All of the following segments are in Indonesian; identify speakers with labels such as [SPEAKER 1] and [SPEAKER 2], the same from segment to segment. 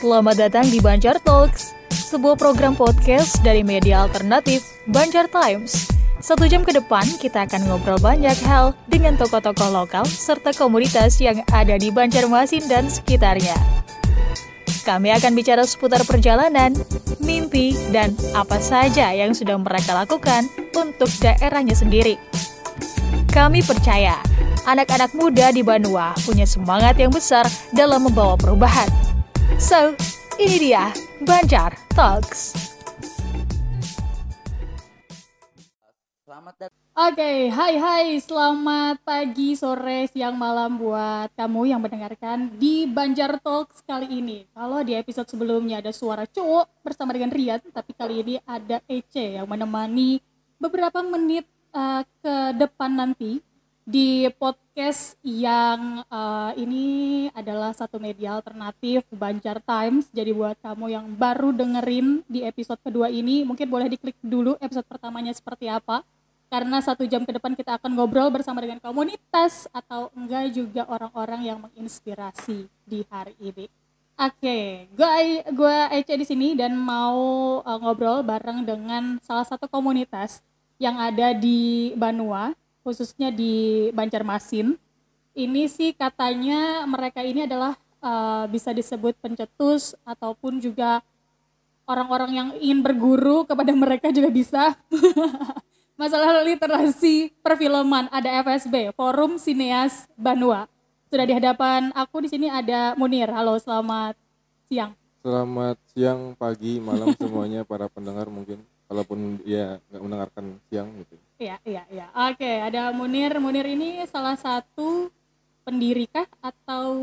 [SPEAKER 1] Selamat datang di Banjar Talks, sebuah program podcast dari media alternatif Banjar Times. Satu jam ke depan, kita akan ngobrol banyak hal dengan tokoh-tokoh lokal serta komunitas yang ada di Banjarmasin dan sekitarnya. Kami akan bicara seputar perjalanan, mimpi, dan apa saja yang sudah mereka lakukan untuk daerahnya sendiri. Kami percaya, anak-anak muda di Banua punya semangat yang besar dalam membawa perubahan. So, ini dia Banjar Talks.
[SPEAKER 2] Oke, hai hai, selamat pagi, sore, siang, malam buat kamu yang mendengarkan di Banjar Talks kali ini. Kalau di episode sebelumnya ada suara cowok bersama dengan Rian, tapi kali ini ada Ece yang menemani beberapa menit uh, ke depan nanti di podcast yang uh, ini adalah satu media alternatif Banjar Times. Jadi buat kamu yang baru dengerin di episode kedua ini, mungkin boleh diklik dulu episode pertamanya seperti apa. Karena satu jam ke depan kita akan ngobrol bersama dengan komunitas atau enggak juga orang-orang yang menginspirasi di hari ini. Oke, gue gue Ece di sini dan mau uh, ngobrol bareng dengan salah satu komunitas yang ada di Banua khususnya di Banjarmasin. Ini sih katanya mereka ini adalah uh, bisa disebut pencetus ataupun juga orang-orang yang ingin berguru kepada mereka juga bisa. Masalah literasi perfilman ada FSB, Forum Sineas Banua. Sudah di hadapan aku di sini ada Munir. Halo, selamat siang.
[SPEAKER 3] Selamat siang, pagi, malam semuanya para pendengar mungkin kalaupun ya nggak mendengarkan siang gitu.
[SPEAKER 2] Iya, iya, iya. Oke, ada Munir. Munir ini salah satu pendiri kah atau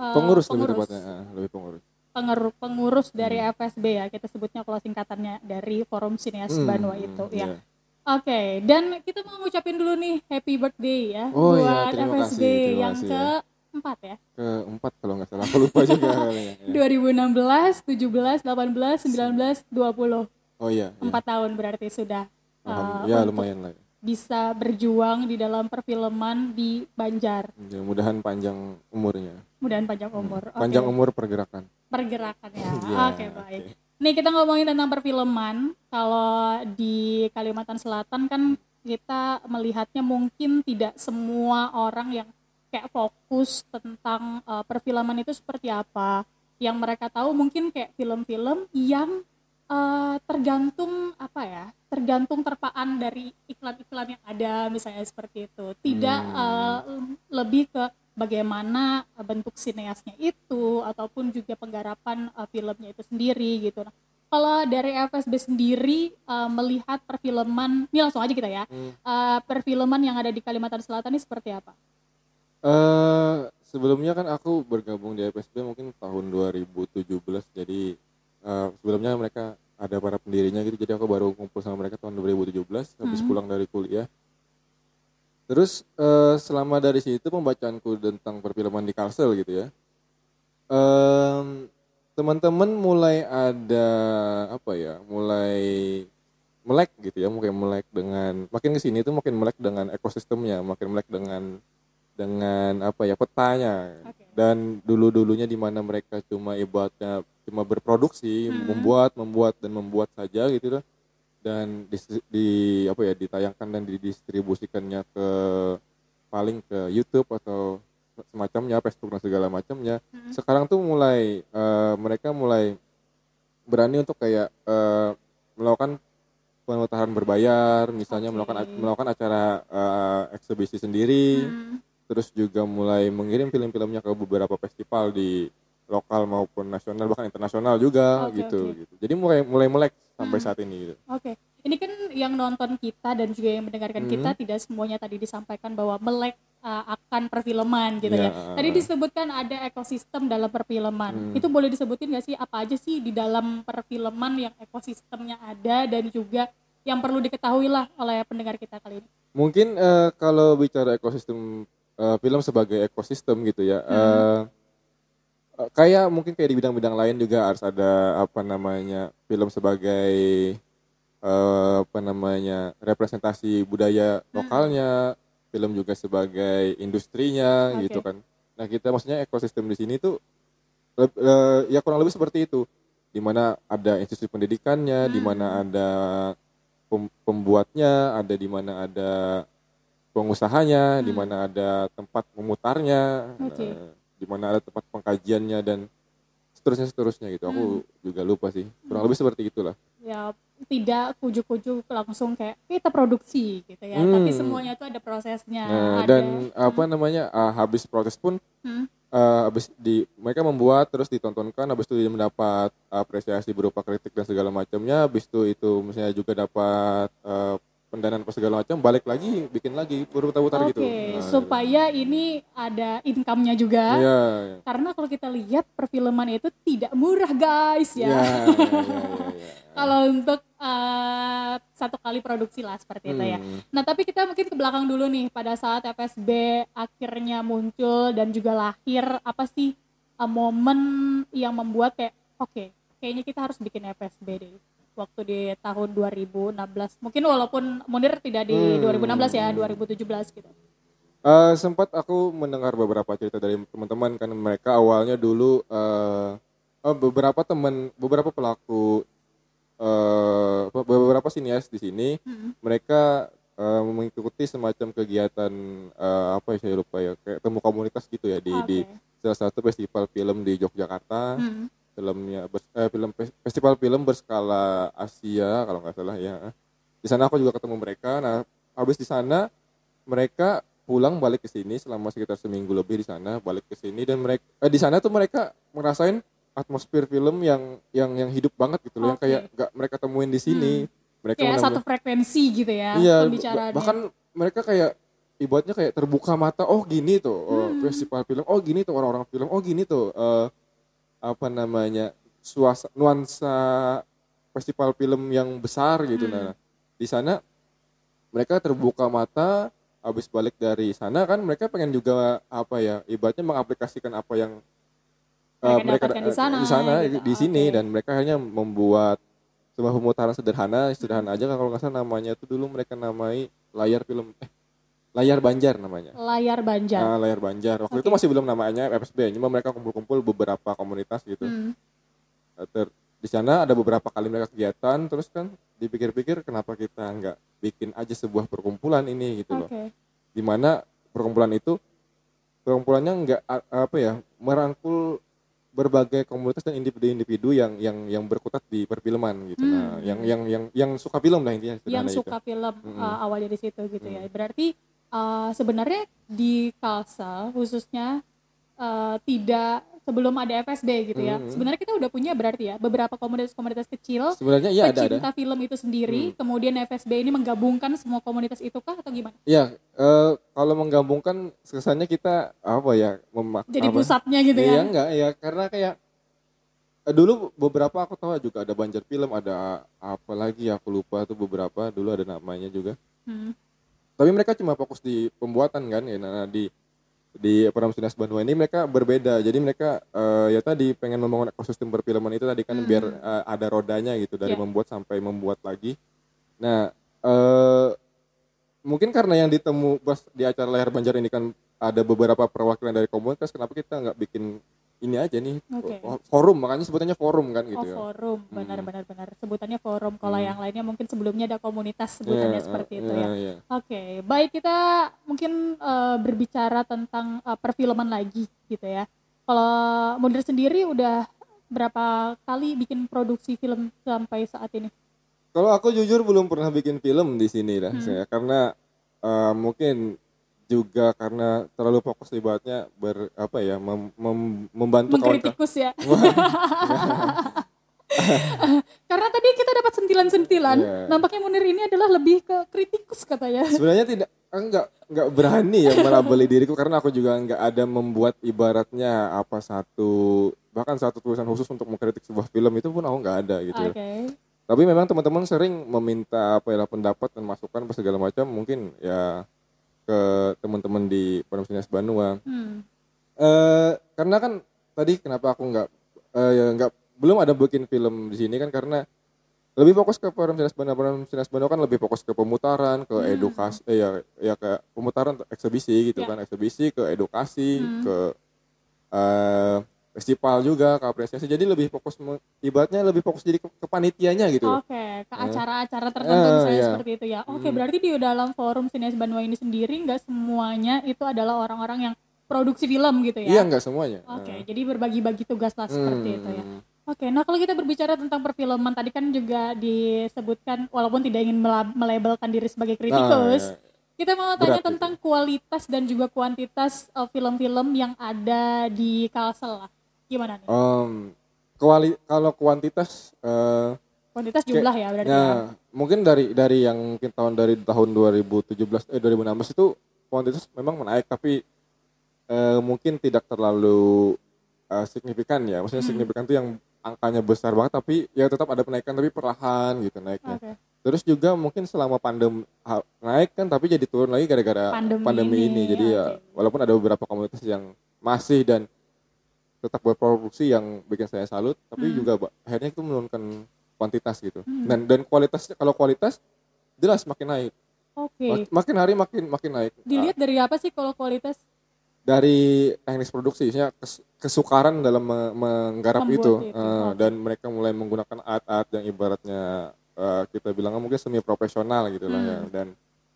[SPEAKER 2] uh,
[SPEAKER 3] pengurus, lebih tepatnya, uh, lebih pengurus.
[SPEAKER 2] Pengurus, pengurus dari hmm. FSB ya, kita sebutnya kalau singkatannya dari Forum Sineas hmm, Banua itu ya. Yeah. Oke, okay. dan kita mau ngucapin dulu nih happy birthday ya
[SPEAKER 3] oh,
[SPEAKER 2] buat
[SPEAKER 3] iya,
[SPEAKER 2] FSB
[SPEAKER 3] kasih,
[SPEAKER 2] yang ke ya. empat ya.
[SPEAKER 3] Ke empat kalau nggak salah, aku lupa juga.
[SPEAKER 2] ya. 2016, 17, 18, 19, 20.
[SPEAKER 3] Oh iya.
[SPEAKER 2] Empat iya. tahun berarti sudah.
[SPEAKER 3] Uh, ya lumayan lah.
[SPEAKER 2] Bisa berjuang di dalam perfilman di Banjar.
[SPEAKER 3] Ya, mudahan panjang umurnya.
[SPEAKER 2] Mudahan panjang umur.
[SPEAKER 3] Hmm. Panjang okay. umur pergerakan.
[SPEAKER 2] Pergerakan ya. ya Oke okay, baik. Okay. Nih kita ngomongin tentang perfilman. Kalau di Kalimantan Selatan kan kita melihatnya mungkin tidak semua orang yang kayak fokus tentang uh, perfilman itu seperti apa. Yang mereka tahu mungkin kayak film-film yang uh, tergantung apa ya? Tergantung terpaan dari iklan-iklan yang ada misalnya seperti itu. Tidak hmm. uh, lebih ke bagaimana bentuk sineasnya itu ataupun juga penggarapan uh, filmnya itu sendiri gitu. Nah, kalau dari FSB sendiri uh, melihat perfilman, ini langsung aja kita ya, hmm. uh, perfilman yang ada di Kalimantan Selatan ini seperti apa?
[SPEAKER 3] Uh, sebelumnya kan aku bergabung di FSB mungkin tahun 2017, jadi uh, sebelumnya mereka ada para pendirinya gitu, jadi aku baru kumpul sama mereka tahun 2017 habis hmm. pulang dari kuliah Terus uh, selama dari situ pembacaanku tentang perfilman di Kalsel gitu ya. Um, teman-teman mulai ada apa ya, mulai melek gitu ya, mungkin melek dengan makin ke sini itu makin melek dengan ekosistemnya, makin melek dengan dengan apa ya petanya okay. dan dulu dulunya di mana mereka cuma ibaratnya cuma berproduksi hmm. membuat membuat dan membuat saja gitu loh dan di, di apa ya ditayangkan dan didistribusikannya ke paling ke YouTube atau semacamnya Facebook dan segala macamnya hmm. sekarang tuh mulai uh, mereka mulai berani untuk kayak uh, melakukan pemutaran berbayar misalnya okay. melakukan melakukan acara uh, eksibisi sendiri hmm. terus juga mulai mengirim film-filmnya ke beberapa festival di lokal maupun nasional bahkan internasional juga okay, gitu okay. gitu jadi mulai mulai melek sampai hmm. saat ini gitu.
[SPEAKER 2] Oke. Okay. Ini kan yang nonton kita dan juga yang mendengarkan hmm. kita tidak semuanya tadi disampaikan bahwa melek uh, akan perfilman gitu yeah. ya. Tadi disebutkan ada ekosistem dalam perfilman. Hmm. Itu boleh disebutin gak sih apa aja sih di dalam perfilman yang ekosistemnya ada dan juga yang perlu diketahui lah oleh pendengar kita kali ini.
[SPEAKER 3] Mungkin uh, kalau bicara ekosistem uh, film sebagai ekosistem gitu ya. Hmm. Uh, kayak mungkin kayak di bidang-bidang lain juga harus ada apa namanya film sebagai eh, apa namanya representasi budaya lokalnya film juga sebagai industrinya
[SPEAKER 2] Oke.
[SPEAKER 3] gitu kan. Nah kita maksudnya ekosistem di sini tuh eh, ya kurang lebih seperti itu. Di mana ada institusi pendidikannya di mana ada pem- pembuatnya ada di mana ada pengusahanya di mana ada tempat memutarnya.
[SPEAKER 2] Oke.
[SPEAKER 3] eh, di mana ada tempat pengkajiannya dan seterusnya seterusnya gitu. Aku juga lupa sih. Kurang lebih seperti itulah.
[SPEAKER 2] Ya tidak kujuk-kujuk langsung kayak kita produksi gitu ya.
[SPEAKER 3] Hmm.
[SPEAKER 2] tapi semuanya itu ada prosesnya
[SPEAKER 3] Nah,
[SPEAKER 2] ada
[SPEAKER 3] dan apa namanya ah, habis proses pun
[SPEAKER 2] Hmm.
[SPEAKER 3] ah, habis di mereka membuat terus ditontonkan habis itu dia mendapat apresiasi berupa kritik dan segala macamnya habis itu itu misalnya juga dapat ah, pendanaan apa segala macam balik lagi bikin lagi
[SPEAKER 2] oke
[SPEAKER 3] berputar-putar gitu. Nah,
[SPEAKER 2] supaya ini ada income-nya juga.
[SPEAKER 3] Iya
[SPEAKER 2] karena kalau kita lihat perfilman itu tidak murah guys ya.
[SPEAKER 3] Iya iya iya, iya,
[SPEAKER 2] kalau untuk eh, satu kali produksi lah seperti itu ya.
[SPEAKER 3] Hmm.
[SPEAKER 2] Nah tapi kita mungkin ke belakang dulu nih pada saat FSB akhirnya muncul dan juga lahir apa sih eh, momen yang membuat kayak oke kayaknya kita harus bikin FSB deh waktu di tahun 2016 mungkin walaupun Munir tidak di
[SPEAKER 3] Hmm.
[SPEAKER 2] 2016 ya 2017 gitu.
[SPEAKER 3] Eh, sempat aku mendengar beberapa cerita dari teman-teman kan mereka awalnya dulu eh eh, beberapa teman beberapa pelaku apa, beberapa sinias di sini
[SPEAKER 2] Hmm.
[SPEAKER 3] mereka eh, mengikuti semacam kegiatan eh, apa ya saya lupa ya kayak temu komunitas gitu ya di di
[SPEAKER 2] Oke.
[SPEAKER 3] salah satu festival film di Yogyakarta
[SPEAKER 2] Hmm.
[SPEAKER 3] Filmnya eh, film fes- festival film berskala Asia kalau nggak salah ya. Di sana aku juga ketemu mereka. Nah habis di sana mereka pulang balik ke sini selama sekitar seminggu lebih di sana balik ke sini. Dan mereka eh, di sana tuh mereka ngerasain atmosfer film yang yang yang hidup banget gitu loh yang
[SPEAKER 2] Oke.
[SPEAKER 3] kayak nggak mereka temuin di sini. Mereka
[SPEAKER 2] Kayak satu frekuensi gitu ya
[SPEAKER 3] iya
[SPEAKER 2] pembicaraannya.
[SPEAKER 3] bahkan mereka kayak ibaratnya kayak terbuka mata oh gini tuh oh, festival film oh gini tuh orang-orang film oh gini tuh eh, apa namanya suasa nuansa festival film yang besar gitu nah di sana mereka terbuka mata habis balik dari sana kan mereka pengen juga apa ya ibaratnya mengaplikasikan apa yang eh,
[SPEAKER 2] Mereka dapatkan di sana,
[SPEAKER 3] di sana
[SPEAKER 2] gitu.
[SPEAKER 3] di sini
[SPEAKER 2] Oke.
[SPEAKER 3] dan mereka hanya membuat sebuah pemutaran sederhana sederhana aja kan kalau nggak salah namanya itu dulu mereka namai layar film eh layar Banjar namanya
[SPEAKER 2] layar Banjar.
[SPEAKER 3] Ah, layar Banjar waktu
[SPEAKER 2] Oke.
[SPEAKER 3] itu masih belum namanya FSB cuma mereka kumpul-kumpul beberapa komunitas gitu
[SPEAKER 2] Hmm.
[SPEAKER 3] Eh, ter- di sana ada beberapa kali mereka kegiatan terus kan dipikir-pikir kenapa kita nggak bikin aja sebuah perkumpulan ini gitu loh
[SPEAKER 2] Oke.
[SPEAKER 3] di mana perkumpulan itu perkumpulannya nggak apa ya merangkul berbagai komunitas dan individu-individu yang yang yang berkutat di perfilman gitu nah yang yang yang yang suka film lah intinya
[SPEAKER 2] Hmm. yang suka
[SPEAKER 3] itu.
[SPEAKER 2] film
[SPEAKER 3] Mm-mm.
[SPEAKER 2] uh, awalnya di situ gitu ya. Berarti uh, sebenarnya di Kalsel khususnya uh, tidak sebelum ada FSB gitu ya.
[SPEAKER 3] Mm-mm.
[SPEAKER 2] Sebenarnya kita udah punya berarti ya beberapa komunitas-komunitas kecil
[SPEAKER 3] sebenarnya iya ada ada
[SPEAKER 2] pecinta film itu sendiri. Kemudian FSB ini menggabungkan semua komunitas itu kah atau gimana?
[SPEAKER 3] ya eh, kalau menggabungkan kesannya kita apa ya memak
[SPEAKER 2] Jadi
[SPEAKER 3] apa-
[SPEAKER 2] pusatnya gitu
[SPEAKER 3] Iya
[SPEAKER 2] ya.
[SPEAKER 3] enggak ya karena kayak dulu beberapa aku tahu juga ada Banjar Film ada apa lagi ya aku lupa tuh beberapa dulu ada namanya juga
[SPEAKER 2] Hmm.
[SPEAKER 3] Tapi mereka cuma fokus di pembuatan kan ya. Nah di di Peram Sinas Bandung ini mereka berbeda. Jadi mereka eh, ya tadi pengen membangun ekosistem perfilman itu tadi kan biar eh, ada rodanya gitu dari
[SPEAKER 2] Iya.
[SPEAKER 3] membuat sampai membuat lagi. Nah eh mungkin karena yang ditemu pas di acara layar Banjar ini kan ada beberapa perwakilan dari komunitas kenapa kita nggak bikin ini aja nih
[SPEAKER 2] Oke.
[SPEAKER 3] forum makanya sebutannya forum kan gitu
[SPEAKER 2] Oh
[SPEAKER 3] ya
[SPEAKER 2] forum, benar-benar benar. Sebutannya forum. Kalau
[SPEAKER 3] Hmm.
[SPEAKER 2] yang lainnya mungkin sebelumnya ada komunitas sebutannya
[SPEAKER 3] Iya,
[SPEAKER 2] seperti itu
[SPEAKER 3] iya,
[SPEAKER 2] ya.
[SPEAKER 3] iya.
[SPEAKER 2] Oke, baik kita mungkin eh, berbicara tentang eh, perfilman lagi gitu ya. Kalau Munir sendiri udah berapa kali bikin produksi film sampai saat ini?
[SPEAKER 3] Kalau aku jujur belum pernah bikin film di sini
[SPEAKER 2] Hmm.
[SPEAKER 3] lah saya karena eh, mungkin juga karena terlalu fokus ibaratnya ber apa ya mem- mem- membantu
[SPEAKER 2] Mengkritikus ya. Karena tadi kita dapat sentilan-sentilan,
[SPEAKER 3] Iya.
[SPEAKER 2] nampaknya Munir ini adalah lebih ke kritikus katanya.
[SPEAKER 3] sebenarnya tidak enggak enggak berani ya melabeli diriku karena aku juga enggak ada membuat ibaratnya apa satu bahkan satu tulisan khusus untuk mengkritik sebuah film itu pun aku enggak ada gitu
[SPEAKER 2] Oke.
[SPEAKER 3] ya. Tapi memang teman-teman sering meminta apa ya pendapat dan masukan segala macam mungkin ya ke teman-teman di Universitas Banua.
[SPEAKER 2] Hmm.
[SPEAKER 3] Eh karena kan tadi kenapa aku nggak eh, ya nggak belum ada bikin film di sini kan karena lebih fokus ke forum Sinas Bando forum Sinas Bando kan lebih fokus ke pemutaran ke edukasi eh, ya ya ke pemutaran eksibisi gitu
[SPEAKER 2] Ya.
[SPEAKER 3] kan eksibisi ke edukasi
[SPEAKER 2] Hmm.
[SPEAKER 3] ke eh, festival juga ke apresiasi jadi lebih fokus ibaratnya lebih fokus jadi ke, ke panitianya gitu.
[SPEAKER 2] Oke, ke acara-acara tertentu
[SPEAKER 3] Eh,
[SPEAKER 2] misalnya
[SPEAKER 3] iya.
[SPEAKER 2] seperti itu ya. Oke,
[SPEAKER 3] Hmm.
[SPEAKER 2] berarti di dalam forum Sinias Banua ini sendiri nggak semuanya itu adalah orang-orang yang produksi film gitu
[SPEAKER 3] iya
[SPEAKER 2] ya?
[SPEAKER 3] nggak semuanya
[SPEAKER 2] Oke,
[SPEAKER 3] Eh.
[SPEAKER 2] jadi berbagi-bagi tugas lah seperti itu ya.
[SPEAKER 3] Hmm.
[SPEAKER 2] Oke, nah kalau kita berbicara tentang perfilman tadi kan juga disebutkan walaupun tidak ingin mela- melabelkan diri sebagai kritikus,
[SPEAKER 3] Nah, ya.
[SPEAKER 2] kita mau tanya
[SPEAKER 3] Berat itu.
[SPEAKER 2] tentang kualitas dan juga kuantitas uh, film-film yang ada di Kalsel lah. Gimana nih?
[SPEAKER 3] Em, kuali kalau kuantitas eh,
[SPEAKER 2] Kuantitas jumlah ya berarti.
[SPEAKER 3] Ya,
[SPEAKER 2] ya?
[SPEAKER 3] mungkin dari dari yang mungkin tahun dari tahun 2017 eh 2016 itu kuantitas memang menaik tapi eh, mungkin tidak terlalu eh, signifikan ya. Maksudnya
[SPEAKER 2] Hmm.
[SPEAKER 3] signifikan itu yang angkanya besar banget tapi ya tetap ada penaikan tapi perlahan gitu naiknya.
[SPEAKER 2] Oke.
[SPEAKER 3] Terus juga mungkin selama pandemi ha- naik kan tapi jadi turun lagi gara-gara
[SPEAKER 2] Pandemi
[SPEAKER 3] pandemi,
[SPEAKER 2] ini,
[SPEAKER 3] ini. Jadi ya
[SPEAKER 2] oke.
[SPEAKER 3] walaupun ada beberapa komunitas yang masih dan tetap berproduksi yang bikin saya salut, tapi
[SPEAKER 2] Hmm.
[SPEAKER 3] juga akhirnya itu menurunkan kuantitas gitu. Dan dan kualitas kalau kualitas jelas makin naik.
[SPEAKER 2] Oke.
[SPEAKER 3] Mak- Makin hari makin makin naik.
[SPEAKER 2] Dilihat dari apa sih kalau kualitas
[SPEAKER 3] dari teknis produksi, kes- kesukaran dalam me- menggarap
[SPEAKER 2] Membuat
[SPEAKER 3] itu,
[SPEAKER 2] itu,
[SPEAKER 3] Eh,
[SPEAKER 2] oke.
[SPEAKER 3] dan mereka mulai menggunakan art-art yang ibaratnya eh, kita bilangnya mungkin semi profesional gitu lah ya,
[SPEAKER 2] Hmm.
[SPEAKER 3] dan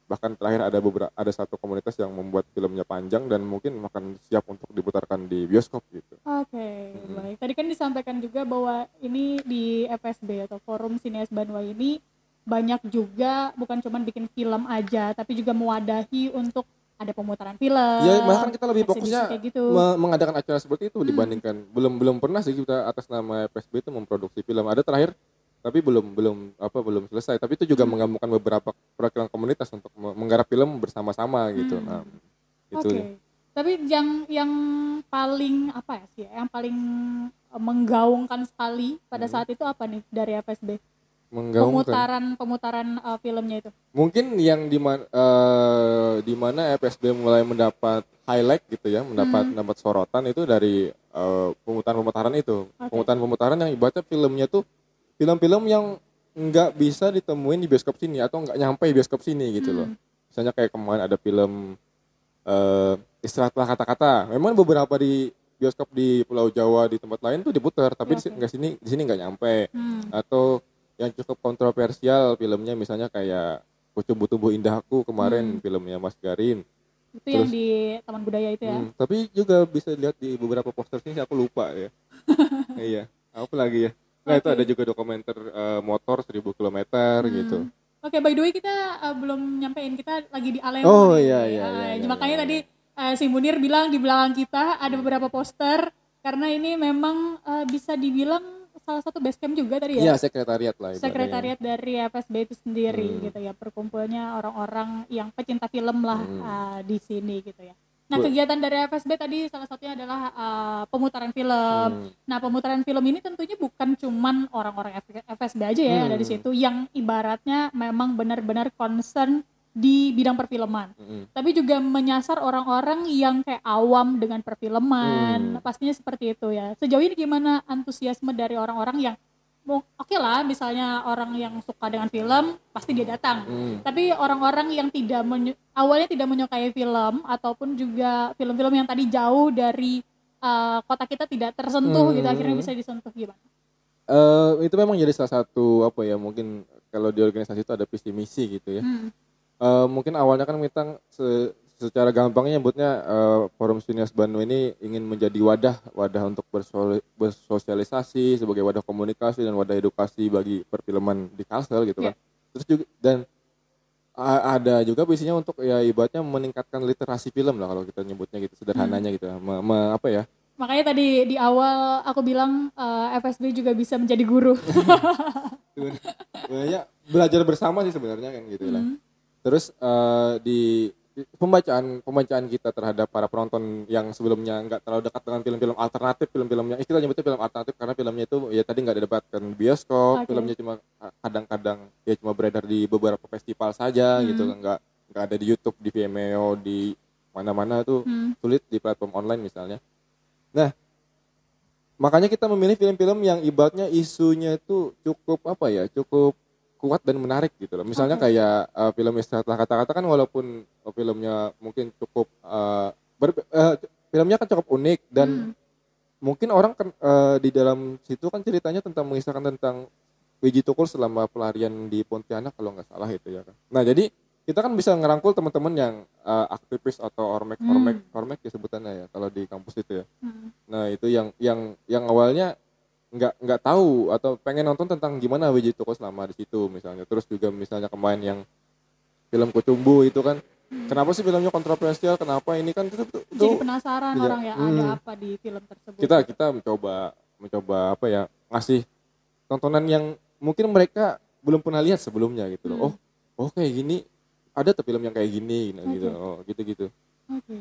[SPEAKER 3] bahkan terakhir ada beberapa ada satu komunitas yang membuat filmnya panjang dan mungkin akan siap untuk diputarkan di bioskop gitu.
[SPEAKER 2] Oke,
[SPEAKER 3] Hmm.
[SPEAKER 2] baik. Tadi kan disampaikan juga bahwa ini di FSB atau Forum Sinias Banua ini banyak juga bukan cuma bikin film aja, tapi juga mewadahi untuk ada pemutaran film.
[SPEAKER 3] ya bahkan kita lebih fokusnya
[SPEAKER 2] kayak gitu.
[SPEAKER 3] me- mengadakan acara seperti itu
[SPEAKER 2] Hmm.
[SPEAKER 3] dibandingkan belum belum pernah sih kita atas nama FSB itu memproduksi film. Ada terakhir tapi belum belum apa belum selesai. Tapi itu juga
[SPEAKER 2] Hmm.
[SPEAKER 3] menggabungkan beberapa perwakilan komunitas untuk me- menggarap film bersama-sama gitu.
[SPEAKER 2] Hmm.
[SPEAKER 3] Nah,
[SPEAKER 2] Oke.
[SPEAKER 3] itu
[SPEAKER 2] Tapi yang yang paling apa ya sih? ya, Yang paling eh, menggaungkan sekali pada
[SPEAKER 3] Hmm.
[SPEAKER 2] saat itu apa nih dari FSB?
[SPEAKER 3] menggaungkan.
[SPEAKER 2] Pemutaran pemutaran eh, filmnya itu.
[SPEAKER 3] Mungkin yang di mana eh, di mana FSB mulai mendapat highlight gitu ya, mendapat
[SPEAKER 2] Hmm.
[SPEAKER 3] mendapat sorotan itu dari eh, pemutaran-pemutaran itu.
[SPEAKER 2] Oke.
[SPEAKER 3] Pemutaran-pemutaran yang ibaratnya filmnya tuh film-film yang nggak bisa ditemuin di bioskop sini atau nggak nyampe di bioskop sini gitu loh.
[SPEAKER 2] Hmm.
[SPEAKER 3] Misalnya kayak kemarin ada film eh istirahatlah kata-kata. Memang beberapa di bioskop di Pulau Jawa di tempat lain tuh diputar, tapi di si- nggak sini di sini nggak nyampe.
[SPEAKER 2] Hmm.
[SPEAKER 3] Atau yang cukup kontroversial filmnya misalnya kayak Kucumbu Tubuh Indahku kemarin
[SPEAKER 2] Hmm.
[SPEAKER 3] filmnya Mas Garin.
[SPEAKER 2] Itu yang
[SPEAKER 3] Terus-
[SPEAKER 2] di Taman Budaya itu ya.
[SPEAKER 3] Hmm, tapi juga bisa dilihat di beberapa poster sini aku lupa ya. iya, apa lagi ya? Nah itu
[SPEAKER 2] Oke.
[SPEAKER 3] ada juga dokumenter eh, motor 1000 km gitu.
[SPEAKER 2] Hmm. Oke, by the way kita uh, belum nyampein kita lagi di Alem.
[SPEAKER 3] Oh, iya, iya,
[SPEAKER 2] Uh,
[SPEAKER 3] iya, iya,
[SPEAKER 2] makanya
[SPEAKER 3] iya.
[SPEAKER 2] tadi uh, si Munir bilang di belakang kita ada beberapa poster karena ini memang uh, bisa dibilang salah satu base camp juga tadi
[SPEAKER 3] Iya
[SPEAKER 2] ya.
[SPEAKER 3] sekretariat lah. ibaratnya.
[SPEAKER 2] Sekretariat dari FSB itu sendiri
[SPEAKER 3] Hmm.
[SPEAKER 2] gitu ya, perkumpulnya orang-orang yang pecinta film lah
[SPEAKER 3] Hmm.
[SPEAKER 2] uh, di sini gitu ya. Nah, kegiatan dari FSB tadi salah satunya adalah uh, pemutaran film.
[SPEAKER 3] Hmm.
[SPEAKER 2] Nah, pemutaran film ini tentunya bukan cuman orang-orang FSB aja ya yang ada di
[SPEAKER 3] Hmm.
[SPEAKER 2] situ yang ibaratnya memang benar-benar concern di bidang perfilman.
[SPEAKER 3] Mm-mm.
[SPEAKER 2] Tapi juga menyasar orang-orang yang kayak awam dengan perfilman.
[SPEAKER 3] Hmm.
[SPEAKER 2] Pastinya seperti itu ya. Sejauh ini gimana antusiasme dari orang-orang yang oke lah misalnya orang yang suka dengan film pasti dia datang.
[SPEAKER 3] Hmm.
[SPEAKER 2] Tapi orang-orang yang tidak awalnya tidak menyukai film ataupun juga film-film yang tadi jauh dari uh, kota kita tidak tersentuh
[SPEAKER 3] Hmm.
[SPEAKER 2] gitu akhirnya bisa disentuh gimana?
[SPEAKER 3] Eh, itu memang jadi salah satu apa ya mungkin kalau di organisasi itu ada visi misi gitu ya.
[SPEAKER 2] Hmm.
[SPEAKER 3] Eh, mungkin awalnya kan kita se- secara gampangnya nyebutnya eh, Forum Sinias Bandung ini ingin menjadi wadah wadah untuk bersosialisasi sebagai wadah komunikasi dan wadah edukasi bagi perfilman di Kalsel gitu kan. Terus juga dan ada juga visinya untuk ya ibaratnya meningkatkan literasi film lah kalau kita nyebutnya gitu sederhananya gitu ya. Me- me- apa ya?
[SPEAKER 2] Makanya tadi di awal aku bilang uh, FSB juga bisa menjadi guru.
[SPEAKER 3] Sebenarnya belajar bersama sih sebenarnya kan gitu lah.
[SPEAKER 2] Hmm.
[SPEAKER 3] Terus eh, di di pembacaan pembacaan kita terhadap para penonton yang sebelumnya nggak terlalu dekat dengan film-film alternatif film-filmnya eh, kita nyebutnya film alternatif karena filmnya itu ya tadi nggak didapatkan di bioskop
[SPEAKER 2] Oke.
[SPEAKER 3] filmnya cuma kadang-kadang ya cuma beredar di beberapa festival saja
[SPEAKER 2] Hmm.
[SPEAKER 3] gitu nggak nggak ada di YouTube di Vimeo di mana-mana tuh
[SPEAKER 2] Hmm.
[SPEAKER 3] sulit di platform online misalnya nah makanya kita memilih film-film yang ibaratnya isunya itu cukup apa ya cukup kuat dan menarik gitu loh misalnya
[SPEAKER 2] Oke.
[SPEAKER 3] kayak uh, film Istilah Kata-Kata kan walaupun uh, filmnya mungkin cukup uh, ber- uh, filmnya kan cukup unik dan
[SPEAKER 2] Hmm.
[SPEAKER 3] mungkin orang kan uh, di dalam situ kan ceritanya tentang mengisahkan tentang Wiji Tukul selama pelarian di Pontianak kalau nggak salah itu ya kan nah jadi kita kan bisa ngerangkul teman-teman yang uh, aktivis atau ormek ormek ormek ya sebutannya ya kalau di kampus itu ya
[SPEAKER 2] Hmm.
[SPEAKER 3] Nah itu yang yang yang awalnya nggak nggak tahu atau pengen nonton tentang gimana Wiji Toko selama di situ misalnya. Terus juga misalnya kemarin yang film Kucumbu itu kan, kenapa sih filmnya kontroversial? Kenapa ini kan itu, itu,
[SPEAKER 2] Jadi penasaran
[SPEAKER 3] Iya.
[SPEAKER 2] orang ya ada
[SPEAKER 3] Hmm.
[SPEAKER 2] apa di film tersebut.
[SPEAKER 3] kita kita mencoba mencoba apa ya ngasih tontonan yang mungkin mereka belum pernah lihat sebelumnya gitu loh. Oh oh kayak gini ada tuh film yang kayak gini nah, gitu.
[SPEAKER 2] Oke.
[SPEAKER 3] Oh gitu gitu.
[SPEAKER 2] Oke.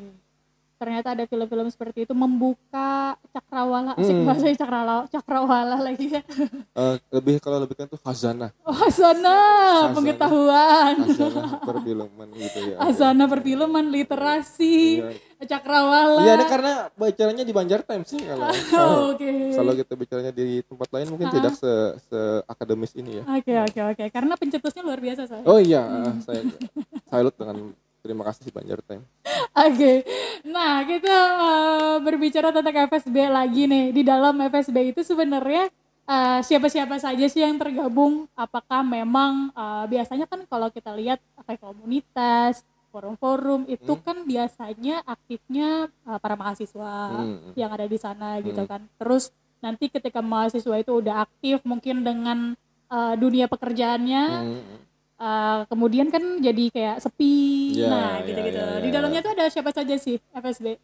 [SPEAKER 2] Ternyata ada film-film seperti itu membuka cakrawala, asik
[SPEAKER 3] Hmm.
[SPEAKER 2] bahasanya cakrawala, cakrawala lagi ya.
[SPEAKER 3] Eh, lebih kalau lebih kan tuh khazanah,
[SPEAKER 2] Oh, Asana, pengetahuan.
[SPEAKER 3] khazanah perfilman gitu ya.
[SPEAKER 2] Asana perfilman, literasi,
[SPEAKER 3] Iya.
[SPEAKER 2] cakrawala.
[SPEAKER 3] Iya, karena bicaranya di Banjar Times sih kalau
[SPEAKER 2] Oh, Oke.
[SPEAKER 3] kalau kita bicaranya di tempat lain mungkin tidak se, se akademis ini ya.
[SPEAKER 2] Oke, oke, oke. Karena pencetusnya luar biasa, saya.
[SPEAKER 3] Oh iya, ah, saya salut dengan terima kasih Banjar Times.
[SPEAKER 2] Oke, nah kita eh, berbicara tentang FSB lagi nih. Di dalam FSB itu sebenarnya eh, siapa-siapa saja sih yang tergabung? Apakah memang eh, biasanya kan kalau kita lihat kayak komunitas, forum-forum itu
[SPEAKER 3] Hmm.
[SPEAKER 2] kan biasanya aktifnya eh, para mahasiswa
[SPEAKER 3] Hmm.
[SPEAKER 2] yang ada di sana gitu
[SPEAKER 3] Hmm.
[SPEAKER 2] kan. Terus nanti ketika mahasiswa itu udah aktif mungkin dengan eh, dunia pekerjaannya
[SPEAKER 3] Hmm.
[SPEAKER 2] Uh, kemudian kan jadi kayak sepi,
[SPEAKER 3] Ya,
[SPEAKER 2] nah
[SPEAKER 3] ya,
[SPEAKER 2] gitu-gitu.
[SPEAKER 3] ya, ya,
[SPEAKER 2] Di dalamnya
[SPEAKER 3] ya.
[SPEAKER 2] tuh ada siapa saja sih FSB?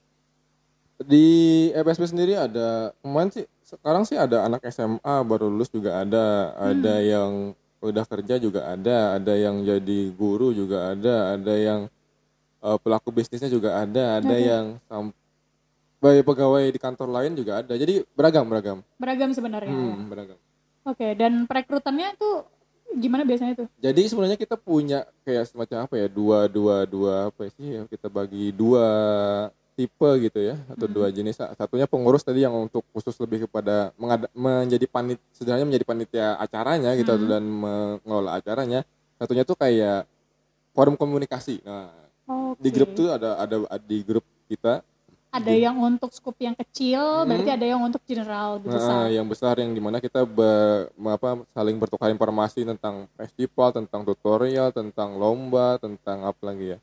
[SPEAKER 3] Di FSB sendiri ada kemarin sih sekarang sih ada anak SMA baru lulus juga ada, ada yang udah kerja juga ada, ada yang jadi guru juga ada, ada yang eh, pelaku bisnisnya juga ada, ada yang sampai pegawai di kantor lain juga ada. Jadi beragam beragam.
[SPEAKER 2] Beragam sebenarnya. ya.
[SPEAKER 3] Hmm, beragam.
[SPEAKER 2] Oke, dan perekrutannya tuh gimana biasanya tuh?
[SPEAKER 3] Jadi sebenarnya kita punya kayak semacam apa ya dua dua dua apa sih ya kita bagi dua tipe gitu ya atau dua jenis. Satunya pengurus tadi yang untuk khusus lebih kepada mengada, menjadi panit sebenarnya menjadi panitia acaranya gitu dan mengelola acaranya. Satunya tuh kayak forum komunikasi. Nah
[SPEAKER 2] Oke.
[SPEAKER 3] di grup tuh ada ada di grup kita
[SPEAKER 2] ada yang untuk skup yang kecil, berarti ada yang untuk general
[SPEAKER 3] Nah,
[SPEAKER 2] besar.
[SPEAKER 3] yang besar yang di mana kita be- me- apa, saling bertukar informasi tentang festival, tentang tutorial, tentang lomba, tentang apa lagi ya,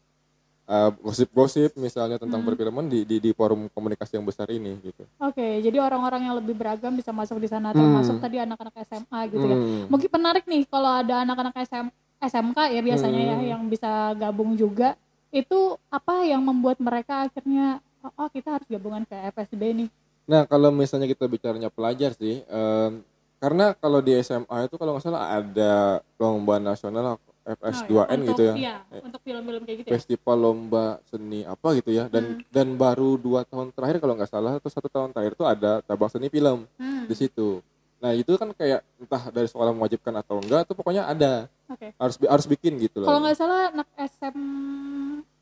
[SPEAKER 3] Eh, gosip-gosip misalnya tentang perfilman di, di di forum komunikasi yang besar ini gitu.
[SPEAKER 2] Oke, jadi orang-orang yang lebih beragam bisa masuk di sana, termasuk tadi anak-anak SMA gitu ya.
[SPEAKER 3] Hmm.
[SPEAKER 2] Mungkin menarik nih kalau ada anak-anak SM, SMK ya biasanya
[SPEAKER 3] Hmm.
[SPEAKER 2] ya yang bisa gabung juga. Itu apa yang membuat mereka akhirnya oh, oh, kita harus gabungan ke FSB nih.
[SPEAKER 3] Nah kalau misalnya kita bicaranya pelajar sih, em, karena kalau di SMA itu kalau nggak salah ada lomba nasional FS2N
[SPEAKER 2] Oh, untuk,
[SPEAKER 3] gitu ya.
[SPEAKER 2] Iya, untuk film-film kayak gitu ya.
[SPEAKER 3] festival lomba seni apa gitu ya dan dan baru dua tahun terakhir kalau nggak salah atau satu tahun terakhir itu ada cabang seni film
[SPEAKER 2] Hmm,
[SPEAKER 3] di situ nah itu kan kayak entah dari sekolah mewajibkan atau enggak itu pokoknya ada
[SPEAKER 2] Oke.
[SPEAKER 3] harus harus bikin gitu
[SPEAKER 2] Kalau
[SPEAKER 3] loh
[SPEAKER 2] nggak salah anak SM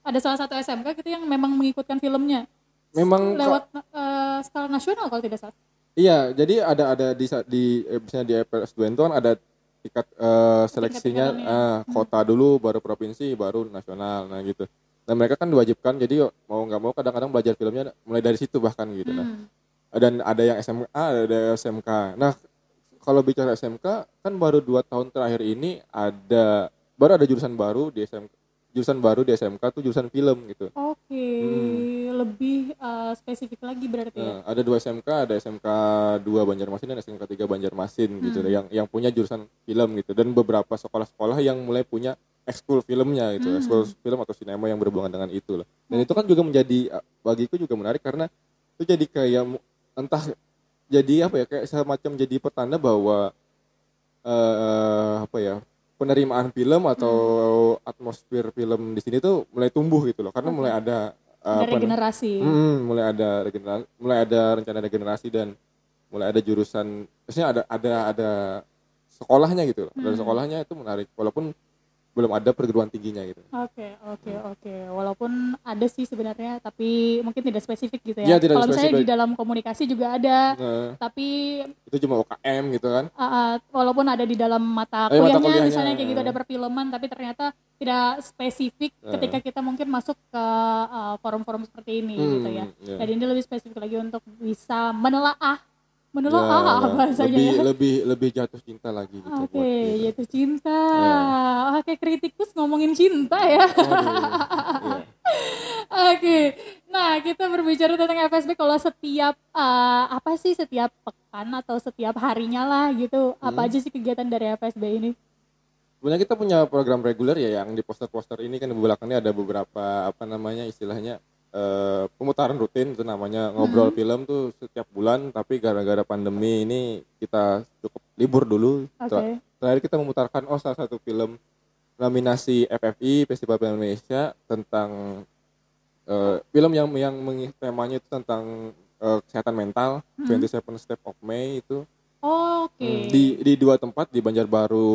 [SPEAKER 2] ada salah satu SMK gitu yang memang mengikutkan filmnya.
[SPEAKER 3] Memang
[SPEAKER 2] lewat eh, skala nasional kalau tidak salah.
[SPEAKER 3] iya jadi ada ada di di eh, misalnya di 2 itu kan ada tingkat eh, seleksinya eh, kota dulu baru provinsi baru nasional nah gitu. Dan mereka kan diwajibkan jadi mau nggak mau kadang-kadang belajar filmnya mulai dari situ bahkan gitu nah.
[SPEAKER 2] Hmm.
[SPEAKER 3] dan ada yang SMA ada SMK nah kalau bicara SMK kan baru dua tahun terakhir ini ada baru ada jurusan baru di SMK jurusan baru di SMK tuh jurusan film gitu.
[SPEAKER 2] Oke, lebih eh, spesifik lagi berarti ya.
[SPEAKER 3] Nah, ada dua SMK ada SMK 2 Banjarmasin dan SMK 3 Banjarmasin gitu. Yang yang punya jurusan film gitu. Dan beberapa sekolah-sekolah yang mulai punya ekskul filmnya gitu. Ekskul film atau sinema yang berhubungan dengan itu lah. Dan itu kan juga menjadi bagiku juga menarik karena itu jadi kayak entah jadi apa ya kayak semacam jadi pertanda bahwa eh apa ya penerimaan film atau atmosfer film di sini tuh mulai tumbuh gitu loh. Karena mulai ada eh,
[SPEAKER 2] Dari
[SPEAKER 3] apa,
[SPEAKER 2] generasi.
[SPEAKER 3] Hmm, mulai ada regenerasi, mulai ada rencana regenerasi dan mulai ada jurusan, maksudnya ada ada ada sekolahnya gitu loh. Dari sekolahnya itu menarik, walaupun belum ada perguruan tingginya gitu
[SPEAKER 2] Oke, oke, oke. Walaupun ada sih sebenarnya, tapi mungkin tidak spesifik gitu ya.
[SPEAKER 3] tidak
[SPEAKER 2] Kalau misalnya di dalam komunikasi juga ada,
[SPEAKER 3] nah,
[SPEAKER 2] tapi
[SPEAKER 3] itu cuma UKM gitu kan
[SPEAKER 2] uh, uh, walaupun ada di dalam mata
[SPEAKER 3] Eh, mata
[SPEAKER 2] kuliahnya,
[SPEAKER 3] kuliahnya.
[SPEAKER 2] misalnya kayak gitu ada perfilman, tapi ternyata tidak spesifik
[SPEAKER 3] Eh.
[SPEAKER 2] ketika kita mungkin masuk ke uh, forum-forum seperti ini
[SPEAKER 3] Hmm,
[SPEAKER 2] gitu ya.
[SPEAKER 3] iya.
[SPEAKER 2] Dan ini lebih spesifik lagi untuk bisa menelaah,
[SPEAKER 3] Ya,
[SPEAKER 2] menelaah
[SPEAKER 3] ya.
[SPEAKER 2] bahasanya
[SPEAKER 3] lebih
[SPEAKER 2] ya.
[SPEAKER 3] lebih lebih jatuh cinta lagi gitu
[SPEAKER 2] Oke,
[SPEAKER 3] buat dia.
[SPEAKER 2] yaitu cinta.
[SPEAKER 3] Ya.
[SPEAKER 2] Oke, kritikus ngomongin cinta ya.
[SPEAKER 3] Iya.
[SPEAKER 2] Oke, nah kita berbicara tentang FSB kalau setiap eh, apa sih setiap pekan atau setiap harinya lah gitu, apa
[SPEAKER 3] Hmm.
[SPEAKER 2] aja sih kegiatan dari FSB ini?
[SPEAKER 3] Sebenarnya kita punya program reguler ya yang di poster-poster ini kan di belakangnya ada beberapa apa namanya istilahnya eh, pemutaran rutin itu namanya ngobrol film tuh setiap bulan tapi gara-gara pandemi ini kita cukup libur dulu. Ter- Terakhir kita memutarkan oh salah satu film nominasi FFI Festival Film Indonesia tentang eh, film yang yang temanya itu tentang eh, kesehatan mental 27 Step of May itu
[SPEAKER 2] Oh, Oke.
[SPEAKER 3] Hmm, di di dua tempat di
[SPEAKER 2] Ah.
[SPEAKER 3] Banjarbaru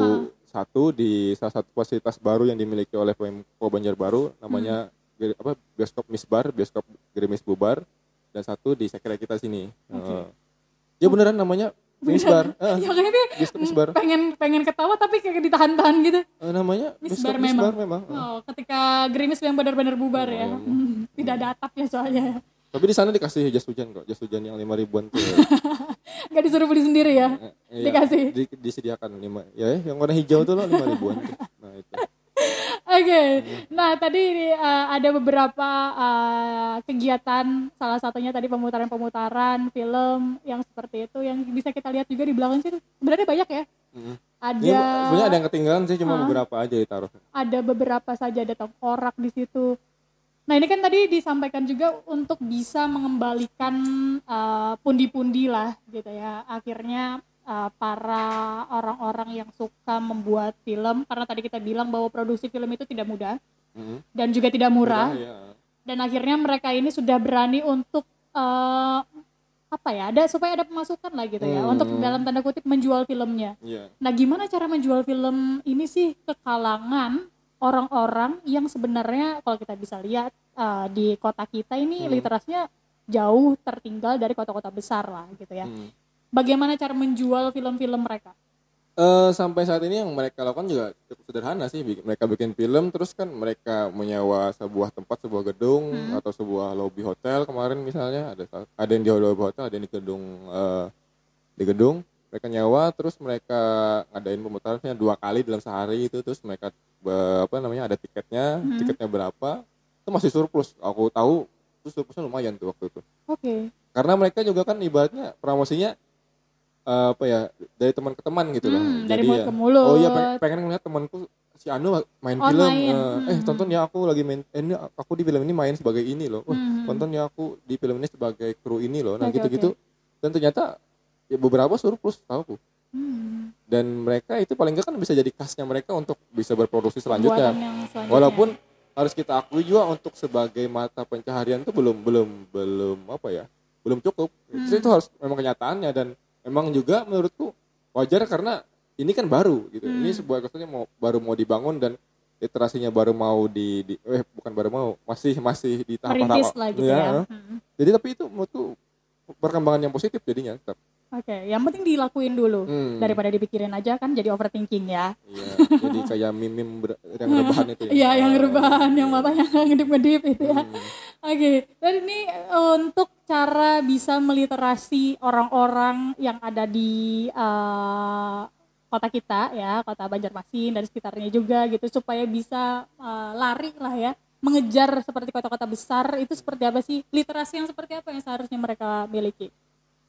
[SPEAKER 3] satu di salah satu fasilitas baru yang dimiliki oleh Pemko Banjarbaru namanya
[SPEAKER 2] Hmm.
[SPEAKER 3] Apa bioskop Misbar bioskop Gerimis Bubar dan satu di sekre kita sini Eh, ya beneran namanya Misbar Eh,
[SPEAKER 2] ya kayaknya
[SPEAKER 3] bioskop Misbar
[SPEAKER 2] pengen pengen ketawa tapi kayak ditahan-tahan gitu.
[SPEAKER 3] Eh, namanya
[SPEAKER 2] Misbar memang.
[SPEAKER 3] Misbar memang.
[SPEAKER 2] Oh, ketika gerimis yang benar-benar bubar ya.
[SPEAKER 3] Oh.
[SPEAKER 2] Hmm, Tidak ada atapnya soalnya.
[SPEAKER 3] tapi di sana dikasih jas hujan kok jas hujan yang lima ribuan tuh
[SPEAKER 2] Gak disuruh beli sendiri ya.
[SPEAKER 3] Eh, iya,
[SPEAKER 2] Dikasih.
[SPEAKER 3] di- disediakan lima ya yang warna hijau tuh loh lima ribuan tuh. nah itu
[SPEAKER 2] Oke, nah tadi uh, ada beberapa uh, kegiatan, salah satunya tadi pemutaran-pemutaran film yang seperti itu, yang bisa kita lihat juga di belakang situ. Sebenarnya banyak ya.
[SPEAKER 3] Mm.
[SPEAKER 2] Ada
[SPEAKER 3] sebenarnya ada yang ketinggalan sih cuma
[SPEAKER 2] Ah.
[SPEAKER 3] beberapa aja ditaruh
[SPEAKER 2] ada beberapa saja ada tengkorak di situ. Nah ini kan tadi disampaikan juga untuk bisa mengembalikan uh, pundi-pundi lah gitu ya. Akhirnya uh, para orang-orang yang suka membuat film, karena tadi kita bilang bahwa produksi film itu tidak mudah
[SPEAKER 3] Mm.
[SPEAKER 2] dan juga tidak murah.
[SPEAKER 3] ya.
[SPEAKER 2] Dan akhirnya mereka ini sudah berani untuk uh, apa ya? Ada supaya ada pemasukan lah gitu ya,
[SPEAKER 3] Hmm.
[SPEAKER 2] untuk dalam tanda kutip menjual filmnya.
[SPEAKER 3] Iya.
[SPEAKER 2] Nah, gimana cara menjual film ini sih ke kalangan orang-orang yang sebenarnya kalau kita bisa lihat uh, di kota kita ini
[SPEAKER 3] Hmm.
[SPEAKER 2] literasinya jauh tertinggal dari kota-kota besar lah gitu ya.
[SPEAKER 3] Hmm.
[SPEAKER 2] Bagaimana cara menjual film-film mereka?
[SPEAKER 3] Eh, sampai saat ini yang mereka lakukan juga cukup sederhana sih. Mereka bikin film, terus kan mereka menyewa sebuah tempat, sebuah gedung
[SPEAKER 2] Hmm.
[SPEAKER 3] atau sebuah lobby hotel kemarin misalnya ada ada yang di lobby hotel, ada yang di gedung eh, di gedung. Mereka nyewa, terus mereka ngadain pemutarannya dua kali dalam sehari itu, terus mereka be- apa namanya ada tiketnya,
[SPEAKER 2] Hmm.
[SPEAKER 3] tiketnya berapa? Itu masih surplus. Aku tahu itu surplusnya lumayan tuh waktu itu.
[SPEAKER 2] Oke.
[SPEAKER 3] Karena mereka juga kan ibaratnya promosinya eh, apa ya dari teman ke teman gitu loh.
[SPEAKER 2] Hmm, dari
[SPEAKER 3] Jadi
[SPEAKER 2] mulut
[SPEAKER 3] ya,
[SPEAKER 2] ke mulut.
[SPEAKER 3] Oh iya pengen, pengen ngeliat temanku si Anu main
[SPEAKER 2] Oh,
[SPEAKER 3] film.
[SPEAKER 2] main.
[SPEAKER 3] Eh, eh
[SPEAKER 2] Hmm.
[SPEAKER 3] tonton ya aku lagi main. Eh, ini aku di film ini main sebagai ini loh. Wah,
[SPEAKER 2] Hmm.
[SPEAKER 3] tonton ya aku di film ini sebagai kru ini loh. Nah gitu-gitu. Dan ternyata ya beberapa surplus tahu
[SPEAKER 2] Hmm.
[SPEAKER 3] Dan mereka itu paling enggak kan bisa jadi kasnya mereka untuk bisa berproduksi selanjutnya.
[SPEAKER 2] Selanjutnya.
[SPEAKER 3] Walaupun harus kita akui juga untuk sebagai mata pencaharian itu belum belum belum apa ya belum cukup
[SPEAKER 2] Hmm.
[SPEAKER 3] Itu- itu harus memang kenyataannya dan memang juga menurutku wajar karena ini kan baru gitu
[SPEAKER 2] Hmm.
[SPEAKER 3] ini sebuah kesannya mau baru mau dibangun dan literasinya baru mau di, di eh bukan baru mau masih masih di tahap
[SPEAKER 2] merintis lah gitu ya.
[SPEAKER 3] ya.
[SPEAKER 2] Hmm.
[SPEAKER 3] jadi tapi itu menurutku perkembangan yang positif jadinya tetap
[SPEAKER 2] Oke, yang penting dilakuin dulu
[SPEAKER 3] Hmm.
[SPEAKER 2] daripada dipikirin aja kan jadi overthinking ya.
[SPEAKER 3] Iya, jadi kayak mimim ber- yang rebahan itu ya.
[SPEAKER 2] Iya, yang
[SPEAKER 3] Ah,
[SPEAKER 2] rebahan, yang
[SPEAKER 3] iya.
[SPEAKER 2] matanya ngedip-ngedip itu ya.
[SPEAKER 3] Hmm.
[SPEAKER 2] Oke, dan ini eh, untuk cara bisa meliterasi orang-orang yang ada di eh, kota kita ya, kota Banjarmasin dan sekitarnya juga gitu supaya bisa eh, lari lah ya, mengejar seperti kota-kota besar itu seperti apa sih? Literasi yang seperti apa yang seharusnya mereka miliki?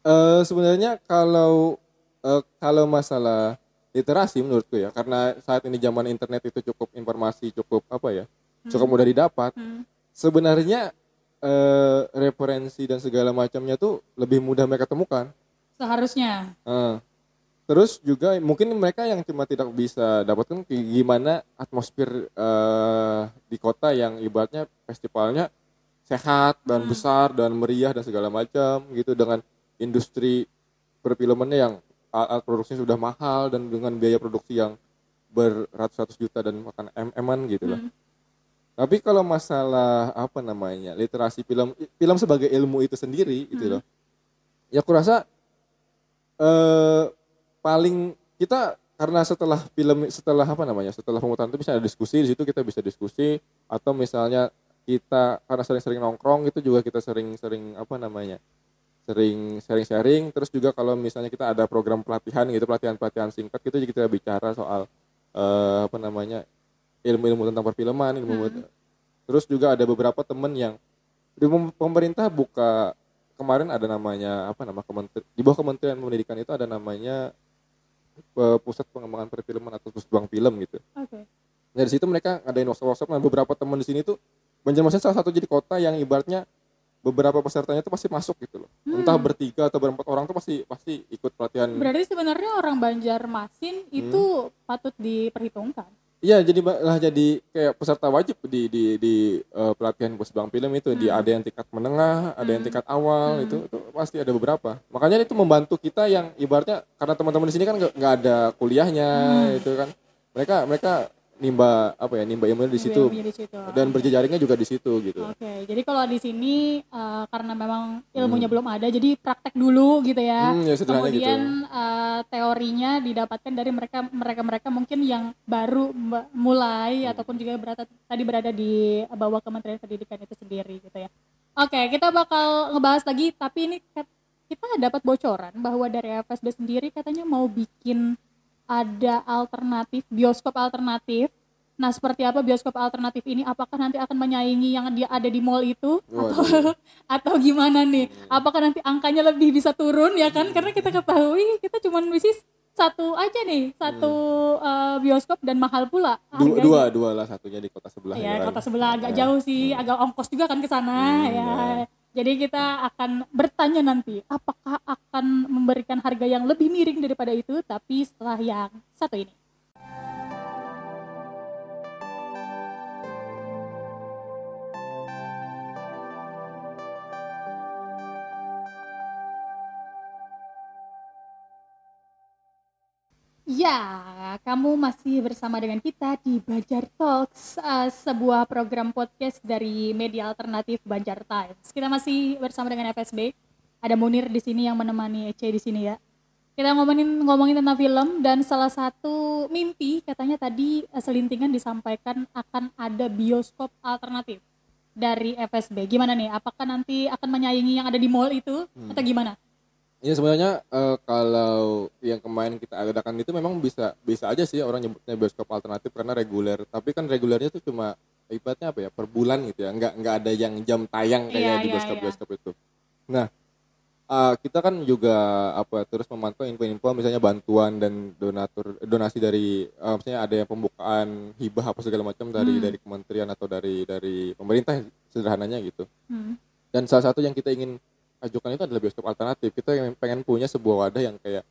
[SPEAKER 3] Eh, sebenarnya kalau eh, kalau masalah literasi menurutku ya karena saat ini zaman internet itu cukup informasi cukup apa ya cukup mudah didapat
[SPEAKER 2] Hmm.
[SPEAKER 3] sebenarnya eh, referensi dan segala macamnya tuh lebih mudah mereka temukan
[SPEAKER 2] Seharusnya.
[SPEAKER 3] Eh, terus juga mungkin mereka yang cuma tidak bisa dapatkan gimana atmosfer eh, di kota yang ibaratnya festivalnya sehat dan
[SPEAKER 2] Hmm.
[SPEAKER 3] besar dan meriah dan segala macam gitu dengan industri perfilmannya yang alat produksinya sudah mahal dan dengan biaya produksi yang beratus-ratus juta dan makan em-eman gitu loh
[SPEAKER 2] Hmm.
[SPEAKER 3] tapi kalau masalah apa namanya literasi film film sebagai ilmu itu sendiri gitu
[SPEAKER 2] Hmm.
[SPEAKER 3] loh ya aku rasa eh paling kita karena setelah film setelah apa namanya setelah pemutaran itu bisa ada diskusi di situ kita bisa diskusi atau misalnya kita karena sering-sering nongkrong itu juga kita sering-sering apa namanya sering sharing-sharing. Terus juga kalau misalnya kita ada program pelatihan gitu pelatihan-pelatihan singkat kita juga kita bicara soal eh, apa namanya ilmu-ilmu tentang perfilman ilmu terus juga ada beberapa temen yang di pem- pemerintah buka kemarin ada namanya apa nama kementerian di bawah kementerian pendidikan itu ada namanya pusat pengembangan perfilman atau pusat bank film gitu.
[SPEAKER 2] Oke.
[SPEAKER 3] Nah, dari situ mereka ngadain workshop-workshop. Nah beberapa teman di sini tuh Banjarmasin salah satu jadi kota yang ibaratnya beberapa pesertanya tuh pasti masuk gitu loh. Entah bertiga atau berempat orang tuh pasti pasti ikut pelatihan.
[SPEAKER 2] Berarti sebenarnya orang Banjarmasin itu patut diperhitungkan.
[SPEAKER 3] Iya, jadi lah jadi kayak peserta wajib di di di eh, pelatihan Pusbang Film itu di ada yang tingkat menengah, ada yang tingkat awal itu itu pasti ada beberapa. Makanya itu membantu kita yang ibaratnya karena teman-teman di sini kan nggak ada kuliahnya itu kan. Mereka mereka nimba apa ya nimba ilmu di situ
[SPEAKER 2] Ilmunya di situ.
[SPEAKER 3] dan berjejaringnya juga di situ gitu.
[SPEAKER 2] Oke, jadi kalau di sini eh, karena memang ilmunya belum ada, jadi praktek dulu gitu ya.
[SPEAKER 3] Hmm, ya sederhana
[SPEAKER 2] Kemudian eh, teorinya didapatkan dari mereka mereka mereka mungkin yang baru mulai
[SPEAKER 3] Hmm.
[SPEAKER 2] ataupun juga berada tadi berada di bawah Kementerian Pendidikan itu sendiri gitu ya. Oke, kita bakal ngebahas lagi, tapi ini kita dapat bocoran bahwa dari FSB sendiri katanya mau bikin ada alternatif bioskop alternatif. Nah, seperti apa bioskop alternatif ini? Apakah nanti akan menyaingi yang dia ada di mall itu atau atau gimana nih? Apakah nanti angkanya lebih bisa turun ya kan? Karena kita ketahui kita cuma bisnis satu aja nih, satu eh, bioskop dan mahal pula
[SPEAKER 3] Dua, dua dua lah satunya di kota sebelah
[SPEAKER 2] Ya, kota sebelah agak jauh sih, agak ongkos juga kan ke sana ya. Jadi kita akan bertanya nanti apakah akan memberikan harga yang lebih miring daripada itu tapi setelah yang satu ini. Ya, kamu masih bersama dengan kita di Banjar Talks, eh, sebuah program podcast dari media alternatif Banjar Times. Kita masih bersama dengan FSB. Ada Munir di sini yang menemani Ece di sini ya. Kita ngomongin ngomongin tentang film dan salah satu mimpi katanya tadi eh, selintingan disampaikan akan ada bioskop alternatif dari FSB. Gimana nih? Apakah nanti akan menyaingi yang ada di mall itu atau gimana?
[SPEAKER 3] Ini sebenarnya eh, kalau yang kemarin kita adakan itu memang bisa bisa aja sih orang nyebutnya bioskop alternatif karena reguler. Tapi kan regulernya itu cuma ibaratnya apa ya per bulan gitu ya. Nggak nggak ada yang jam tayang kayak
[SPEAKER 2] Iya,
[SPEAKER 3] di
[SPEAKER 2] iya,
[SPEAKER 3] bioskop
[SPEAKER 2] iya.
[SPEAKER 3] bioskop itu. Nah eh, kita kan juga apa terus memantau info-info misalnya bantuan dan donatur donasi dari eh, misalnya ada yang pembukaan hibah apa segala macam dari dari kementerian atau dari dari pemerintah sederhananya gitu
[SPEAKER 2] Hmm.
[SPEAKER 3] dan salah satu yang kita ingin ajukan itu adalah bioskop alternatif. Kita yang pengen punya sebuah wadah yang kayak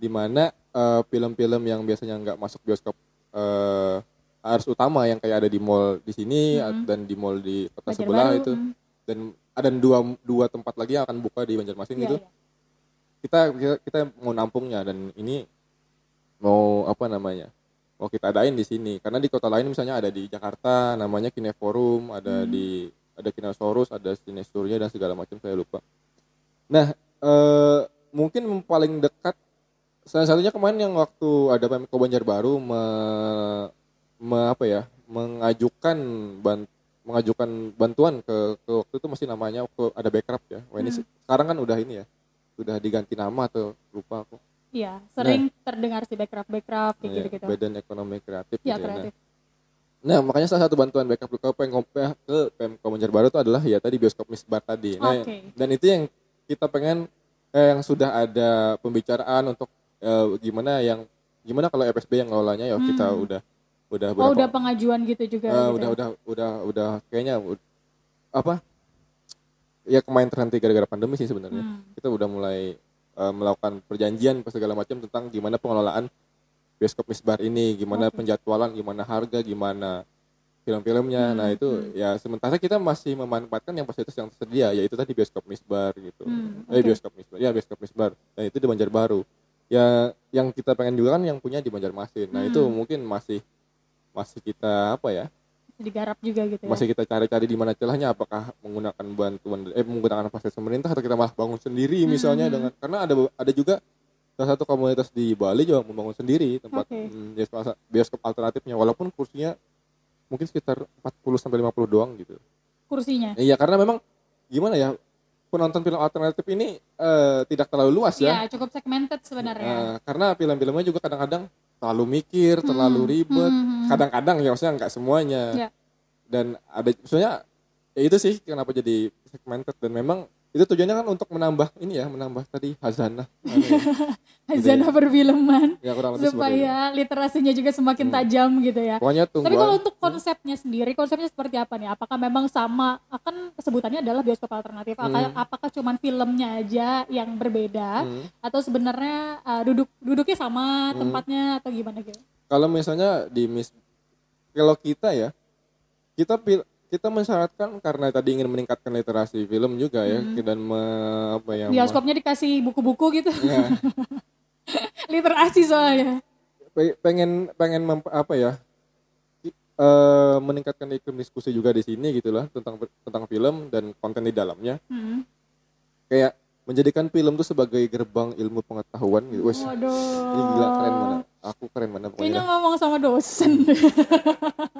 [SPEAKER 3] di mana eh, film-film yang biasanya nggak masuk bioskop eh, harus utama yang kayak ada di mall di sini dan di mall di kota sebelah
[SPEAKER 2] Banjarbaru,
[SPEAKER 3] itu. Dan ada dua dua tempat lagi yang akan buka di Banjarmasin
[SPEAKER 2] Iya,
[SPEAKER 3] gitu.
[SPEAKER 2] iya.
[SPEAKER 3] kita, kita kita mau nampungnya dan ini mau apa namanya mau kita adain di sini. Karena di kota lain misalnya ada di Jakarta namanya Kineforum ada di ada Kinosaurus ada Sinesurnya dan segala macam saya lupa nah eh, mungkin paling dekat salah satunya kemarin yang waktu ada Pemko Banjarbaru me, me- apa ya mengajukan ban, mengajukan bantuan ke, ke waktu itu masih namanya waktu ada backup ya Wah, ini se- sekarang kan udah ini ya sudah diganti nama atau lupa aku
[SPEAKER 2] Iya, sering terdengar sih backcraft backcraft kayak
[SPEAKER 3] Nah, ya,
[SPEAKER 2] gitu-gitu.
[SPEAKER 3] Badan Ekonomi Kreatif
[SPEAKER 2] Ya,
[SPEAKER 3] gitu ya.
[SPEAKER 2] kreatif.
[SPEAKER 3] Nah, makanya salah satu bantuan backup ke Pemko ke Pemko Banjarbaru itu adalah ya tadi bioskop Misbar tadi. Nah,
[SPEAKER 2] Oke.
[SPEAKER 3] dan itu yang kita pengen eh, yang sudah ada pembicaraan untuk eh, gimana yang gimana kalau FSB yang ngelolanya ya kita udah udah
[SPEAKER 2] Hmm. Oh,
[SPEAKER 3] berapa-
[SPEAKER 2] udah pengajuan gitu juga.
[SPEAKER 3] Eh,
[SPEAKER 2] gitu
[SPEAKER 3] udah
[SPEAKER 2] ya?
[SPEAKER 3] udah udah udah kayaknya apa ya kemarin terhenti gara-gara pandemi sih sebenarnya
[SPEAKER 2] Hmm.
[SPEAKER 3] kita udah mulai eh, melakukan perjanjian segala macam tentang gimana pengelolaan bioskop misbar ini gimana penjadwalan gimana harga gimana film-filmnya nah itu ya sementara kita masih memanfaatkan yang fasilitas yang tersedia yaitu tadi bioskop misbar gitu
[SPEAKER 2] Hmm,
[SPEAKER 3] eh
[SPEAKER 2] oke.
[SPEAKER 3] bioskop misbar ya bioskop misbar dan itu di Banjarbaru ya yang kita pengen juga kan yang punya di Banjarmasin nah
[SPEAKER 2] Hmm.
[SPEAKER 3] itu mungkin masih masih kita apa ya
[SPEAKER 2] digarap juga gitu ya
[SPEAKER 3] masih kita cari-cari di mana celahnya apakah menggunakan bantuan eh menggunakan fasilitas pemerintah atau kita malah bangun sendiri misalnya
[SPEAKER 2] Hmm.
[SPEAKER 3] dengan karena ada ada juga salah satu komunitas di Bali juga membangun sendiri tempat
[SPEAKER 2] Oke.
[SPEAKER 3] mm, bioskop, bioskop alternatifnya walaupun kursinya mungkin sekitar 40 sampai 50 doang gitu.
[SPEAKER 2] kursinya
[SPEAKER 3] Iya karena memang gimana ya penonton film alternatif ini eh, tidak terlalu luas
[SPEAKER 2] ya
[SPEAKER 3] ya.
[SPEAKER 2] cukup segmented sebenarnya
[SPEAKER 3] Eh, karena film-filmnya juga kadang-kadang terlalu mikir, terlalu
[SPEAKER 2] Hmm,
[SPEAKER 3] ribet.
[SPEAKER 2] hmm, hmm.
[SPEAKER 3] Kadang-kadang ya maksudnya nggak semuanya.
[SPEAKER 2] Ya.
[SPEAKER 3] Dan ada maksudnya ya itu sih kenapa jadi segmented dan memang itu tujuannya kan untuk menambah ini ya, menambah tadi hazanah. Ya.
[SPEAKER 2] Hazanah perfilman
[SPEAKER 3] ya seperti itu.
[SPEAKER 2] supaya literasinya juga semakin
[SPEAKER 3] Hmm.
[SPEAKER 2] tajam gitu ya
[SPEAKER 3] Pokoknya tunggu.
[SPEAKER 2] Tapi kalau untuk konsepnya sendiri, konsepnya seperti apa nih? Apakah memang sama? Akan sebutannya adalah bioskop alternatif. Apakah,
[SPEAKER 3] Hmm.
[SPEAKER 2] apakah cuman filmnya aja yang berbeda,
[SPEAKER 3] Hmm.
[SPEAKER 2] atau sebenarnya uh, duduk duduknya sama
[SPEAKER 3] Hmm.
[SPEAKER 2] tempatnya atau gimana gitu?
[SPEAKER 3] kalau misalnya di mis kalau kita ya kita pil kita mensyaratkan karena tadi ingin meningkatkan literasi film juga ya
[SPEAKER 2] Hmm.
[SPEAKER 3] dan me- apa ya
[SPEAKER 2] Bioskopnya dikasih buku-buku gitu,
[SPEAKER 3] ya,
[SPEAKER 2] literasi soalnya.
[SPEAKER 3] pe- pengen pengen mem- apa ya eh, meningkatkan iklim diskusi juga di sini gitu lah tentang tentang film dan konten di dalamnya
[SPEAKER 2] Hmm.
[SPEAKER 3] kayak menjadikan film tuh sebagai gerbang ilmu pengetahuan gitu Wes,
[SPEAKER 2] Waduh.
[SPEAKER 3] ini gila keren mana aku keren mana pokoknya
[SPEAKER 2] Kayaknya ngomong sama dosen.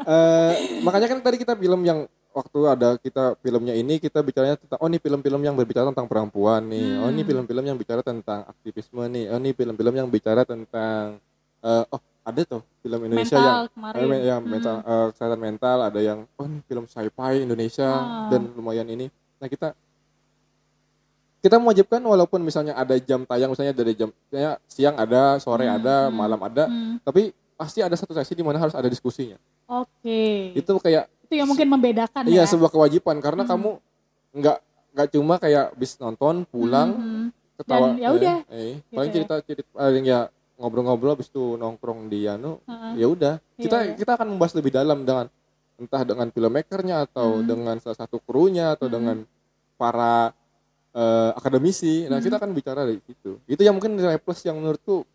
[SPEAKER 3] Eh, makanya kan tadi kita film yang waktu ada kita filmnya ini kita bicaranya tentang oh ini film-film yang berbicara tentang perempuan nih oh ini
[SPEAKER 2] Hmm.
[SPEAKER 3] film-film yang bicara tentang aktivisme nih oh ini film-film yang bicara tentang eh, oh ada tuh film Indonesia
[SPEAKER 2] Mental
[SPEAKER 3] yang
[SPEAKER 2] kemarin.
[SPEAKER 3] eh, yang
[SPEAKER 2] Hmm.
[SPEAKER 3] mental eh, kesehatan mental ada yang oh ini film sci-fi Indonesia
[SPEAKER 2] Ah.
[SPEAKER 3] dan lumayan ini nah kita kita mewajibkan walaupun misalnya ada jam tayang misalnya dari jam misalnya siang ada sore
[SPEAKER 2] Hmm,
[SPEAKER 3] ada
[SPEAKER 2] hmm,
[SPEAKER 3] malam ada
[SPEAKER 2] Hmm.
[SPEAKER 3] tapi pasti ada satu sesi di mana harus ada diskusinya
[SPEAKER 2] Oke.
[SPEAKER 3] itu kayak
[SPEAKER 2] Itu yang mungkin membedakan
[SPEAKER 3] Iya
[SPEAKER 2] ya.
[SPEAKER 3] sebuah kewajiban karena
[SPEAKER 2] Hmm.
[SPEAKER 3] kamu nggak nggak cuma kayak bis nonton pulang
[SPEAKER 2] Hmm.
[SPEAKER 3] ketawa
[SPEAKER 2] Dan ya udah,
[SPEAKER 3] eh, eh, paling
[SPEAKER 2] gitu ya.
[SPEAKER 3] cerita cerita paling ya ngobrol-ngobrol habis itu nongkrong di anu
[SPEAKER 2] Heeh.
[SPEAKER 3] ya udah kita
[SPEAKER 2] Iya, iya.
[SPEAKER 3] kita akan membahas lebih dalam dengan entah dengan filmmakernya atau
[SPEAKER 2] Hmm.
[SPEAKER 3] dengan salah satu krunya atau
[SPEAKER 2] Hmm.
[SPEAKER 3] dengan para eh, akademisi nah
[SPEAKER 2] Hmm.
[SPEAKER 3] kita akan bicara dari situ itu yang mungkin nilai plus yang menurutku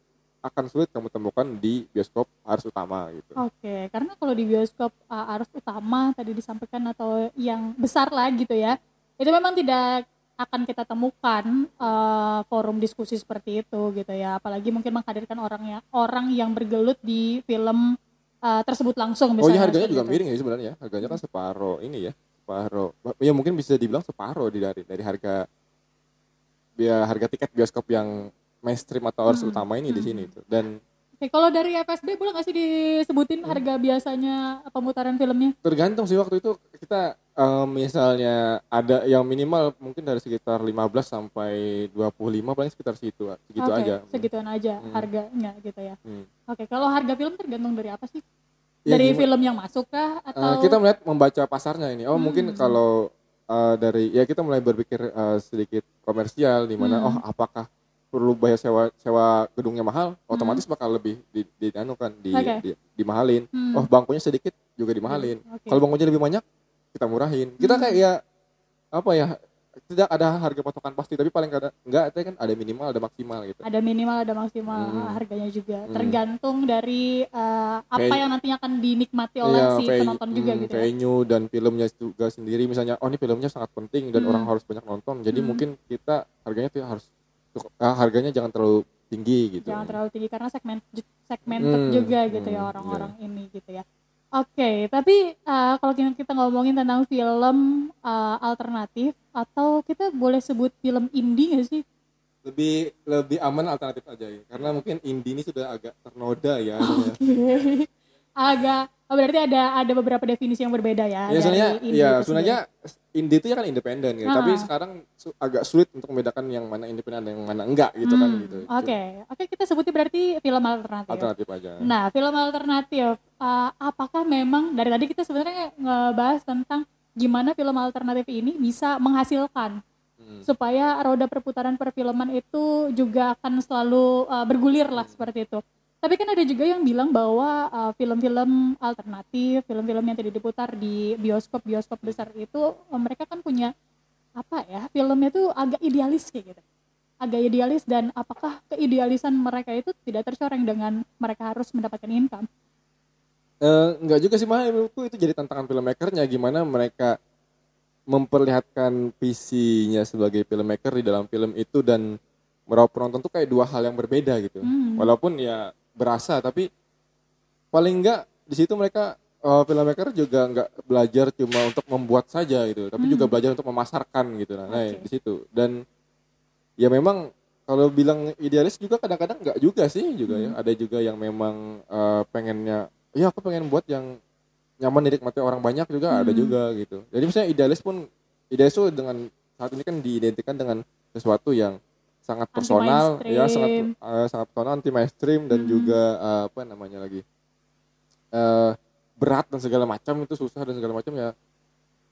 [SPEAKER 3] akan sulit kamu temukan di bioskop harus utama gitu
[SPEAKER 2] Oke, karena kalau di bioskop uh, arus utama tadi disampaikan atau yang besar lah gitu ya, itu memang tidak akan kita temukan uh, forum diskusi seperti itu gitu ya, apalagi mungkin menghadirkan orangnya orang yang bergelut di film uh, tersebut langsung.
[SPEAKER 3] Oh iya harganya juga
[SPEAKER 2] itu.
[SPEAKER 3] miring ya sebenarnya. Harganya kan separuh ini ya, separuh. Ya mungkin bisa dibilang separuh dari dari harga biaya harga tiket bioskop yang mainstream atau harus
[SPEAKER 2] Hmm,
[SPEAKER 3] utama ini di
[SPEAKER 2] hmm.
[SPEAKER 3] sini tuh. Dan
[SPEAKER 2] Oke, kalau dari FSB boleh nggak sih disebutin harga biasanya pemutaran filmnya?
[SPEAKER 3] tergantung sih waktu itu kita eh, misalnya ada yang minimal mungkin dari sekitar 15 sampai 25 paling sekitar situ segitu
[SPEAKER 2] Oke,
[SPEAKER 3] aja.
[SPEAKER 2] segituan aja
[SPEAKER 3] Hmm.
[SPEAKER 2] harganya gitu ya.
[SPEAKER 3] Hmm.
[SPEAKER 2] Oke, kalau harga film tergantung dari apa sih?
[SPEAKER 3] Ya,
[SPEAKER 2] dari
[SPEAKER 3] gimana-
[SPEAKER 2] film yang masuk kah
[SPEAKER 3] Eh,
[SPEAKER 2] atau
[SPEAKER 3] kita melihat membaca pasarnya ini. Oh, mungkin
[SPEAKER 2] Hmm.
[SPEAKER 3] kalau eh, dari ya kita mulai berpikir eh, sedikit komersial di mana
[SPEAKER 2] Hmm.
[SPEAKER 3] oh apakah perlu bayar sewa sewa gedungnya mahal, otomatis bakal lebih di di anu kan di,
[SPEAKER 2] Hmm.
[SPEAKER 3] Di- dimahalin.
[SPEAKER 2] Hmm.
[SPEAKER 3] Oh, bangkunya sedikit juga dimahalin.
[SPEAKER 2] Oke.
[SPEAKER 3] Kalau bangkunya lebih banyak kita murahin. Kita
[SPEAKER 2] Hmm.
[SPEAKER 3] kayak ya apa ya tidak ada harga patokan pasti tapi paling kadang enggak itu kan ada minimal ada maksimal gitu.
[SPEAKER 2] ada minimal ada maksimal
[SPEAKER 3] Hmm.
[SPEAKER 2] harganya juga
[SPEAKER 3] Hmm.
[SPEAKER 2] tergantung dari eh, apa yang nantinya akan dinikmati oleh
[SPEAKER 3] Iya,
[SPEAKER 2] si penonton juga
[SPEAKER 3] hmm,
[SPEAKER 2] gitu ya.
[SPEAKER 3] venue dan filmnya juga sendiri misalnya oh ini filmnya sangat penting dan
[SPEAKER 2] Hmm.
[SPEAKER 3] orang harus banyak nonton jadi
[SPEAKER 2] Hmm.
[SPEAKER 3] mungkin kita harganya tuh harus ah, harganya jangan terlalu tinggi gitu
[SPEAKER 2] Jangan terlalu tinggi karena segmen segmented
[SPEAKER 3] Hmm,
[SPEAKER 2] juga gitu ya
[SPEAKER 3] hmm,
[SPEAKER 2] orang-orang ini gitu ya. Oke, tapi eh, kalau kita ngomongin tentang film eh, alternatif atau kita boleh sebut film indie nggak sih?
[SPEAKER 3] lebih lebih aman alternatif aja ya karena mungkin indie ini sudah agak ternoda ya anunya.
[SPEAKER 2] Agak oh, berarti ada ada beberapa definisi yang berbeda ya.
[SPEAKER 3] ya sebenarnya ya sebenarnya indie itu ya kan independen gitu
[SPEAKER 2] Ah.
[SPEAKER 3] tapi sekarang su- agak sulit untuk membedakan yang mana independen dan yang mana enggak gitu kan
[SPEAKER 2] Hmm,
[SPEAKER 3] gitu
[SPEAKER 2] Oke, oke kita sebutnya berarti film alternatif.
[SPEAKER 3] alternatif aja
[SPEAKER 2] Nah, film alternatif, uh, apakah memang dari tadi kita sebenarnya ngebahas tentang gimana film alternatif ini bisa menghasilkan
[SPEAKER 3] Hmm.
[SPEAKER 2] supaya roda perputaran perfilman itu juga akan selalu uh, bergulir lah seperti itu. Tapi kan ada juga yang bilang bahwa uh, film-film alternatif, film-film yang tidak diputar di bioskop-bioskop besar itu uh, mereka kan punya apa ya filmnya tuh agak idealis kayak gitu. agak idealis dan apakah keidealisan mereka itu tidak tercoreng dengan mereka harus mendapatkan income?
[SPEAKER 3] Eh, enggak juga sih mah menurutku itu jadi tantangan filmmakernya gimana mereka memperlihatkan visinya sebagai filmmaker di dalam film itu dan meraup penonton tuh kayak dua hal yang berbeda gitu.
[SPEAKER 2] Hmm.
[SPEAKER 3] Walaupun ya berasa tapi paling enggak di situ mereka eh, filmmaker juga nggak belajar cuma untuk membuat saja gitu, tapi juga belajar untuk memasarkan gitu. Nah, nah,
[SPEAKER 2] Oke.
[SPEAKER 3] di situ dan ya memang kalau bilang idealis juga kadang-kadang nggak juga sih juga ya. Ada juga yang memang eh, pengennya ya aku pengen buat yang nyaman dinikmati orang banyak juga ada juga gitu. Jadi misalnya idealis pun idealis tuh dengan saat ini kan diidentikan dengan sesuatu yang sangat personal ya sangat eh, sangat personal anti mainstream dan juga eh, apa namanya lagi eh berat dan segala macam itu susah dan segala macam ya.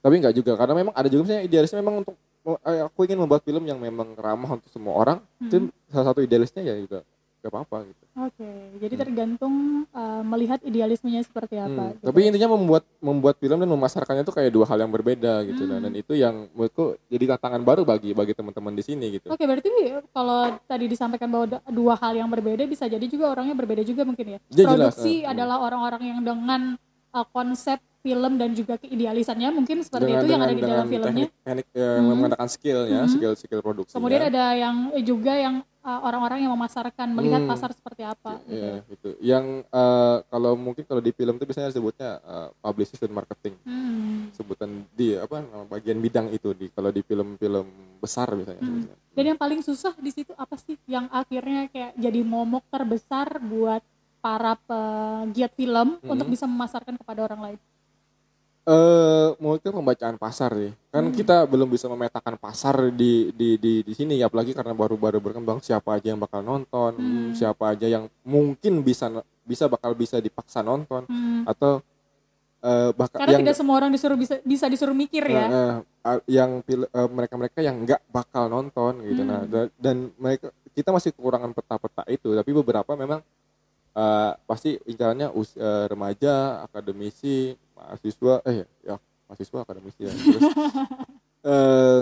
[SPEAKER 3] Tapi nggak juga karena memang ada juga misalnya idealisnya memang untuk aku ingin membuat film yang memang ramah untuk semua orang itu salah satu idealisnya ya juga gak apa-apa gitu
[SPEAKER 2] Oke, jadi tergantung uh, melihat idealismenya seperti apa.
[SPEAKER 3] Hmm,
[SPEAKER 2] gitu.
[SPEAKER 3] Tapi intinya membuat membuat film dan memasarkannya itu kayak dua hal yang berbeda gitu lah. dan itu yang menurutku jadi tantangan baru bagi bagi teman-teman di sini gitu.
[SPEAKER 2] Oke, berarti kalau tadi disampaikan bahwa dua hal yang berbeda bisa jadi juga orangnya berbeda juga mungkin ya.
[SPEAKER 3] Ya, jelas,
[SPEAKER 2] Produksi
[SPEAKER 3] eh,
[SPEAKER 2] adalah orang-orang yang dengan uh, konsep film dan juga keidealisannya mungkin seperti
[SPEAKER 3] Dengan
[SPEAKER 2] itu yang ada di dalam filmnya.
[SPEAKER 3] teknik, teknik eh, menggunakan skill ya, skill skill produksi.
[SPEAKER 2] Kemudian ada yang eh, juga yang uh, orang-orang yang memasarkan melihat
[SPEAKER 3] Hmm.
[SPEAKER 2] pasar seperti apa. gitu.
[SPEAKER 3] Ya, itu. Yang eh, kalau mungkin kalau di film itu biasanya disebutnya eh, publicist dan marketing.
[SPEAKER 2] Hmm.
[SPEAKER 3] Sebutan di apa bagian bidang itu di kalau di film-film besar misalnya.
[SPEAKER 2] Hmm.
[SPEAKER 3] sebutnya.
[SPEAKER 2] Dan yang paling susah di situ apa sih? Yang akhirnya kayak jadi momok terbesar buat para pegiat film
[SPEAKER 3] Hmm.
[SPEAKER 2] untuk bisa memasarkan kepada orang lain.
[SPEAKER 3] Eh mungkin pembacaan pasar sih. Kan
[SPEAKER 2] Hmm.
[SPEAKER 3] kita belum bisa memetakan pasar di di di di sini apalagi karena baru-baru berkembang siapa aja yang bakal nonton,
[SPEAKER 2] Hmm.
[SPEAKER 3] siapa aja yang mungkin bisa bisa bakal bisa dipaksa nonton
[SPEAKER 2] Hmm.
[SPEAKER 3] atau eh bakal
[SPEAKER 2] Karena
[SPEAKER 3] yang
[SPEAKER 2] tidak semua orang disuruh bisa bisa disuruh mikir ya.
[SPEAKER 3] eh, eh, yang eh, mereka-mereka yang nggak bakal nonton gitu. Nah,
[SPEAKER 2] Hmm.
[SPEAKER 3] da- dan mereka kita masih kekurangan peta-peta itu, tapi beberapa memang eh, pasti incarannya us- eh, remaja, akademisi, mahasiswa, eh ya mahasiswa akademisi ya. Terus eh,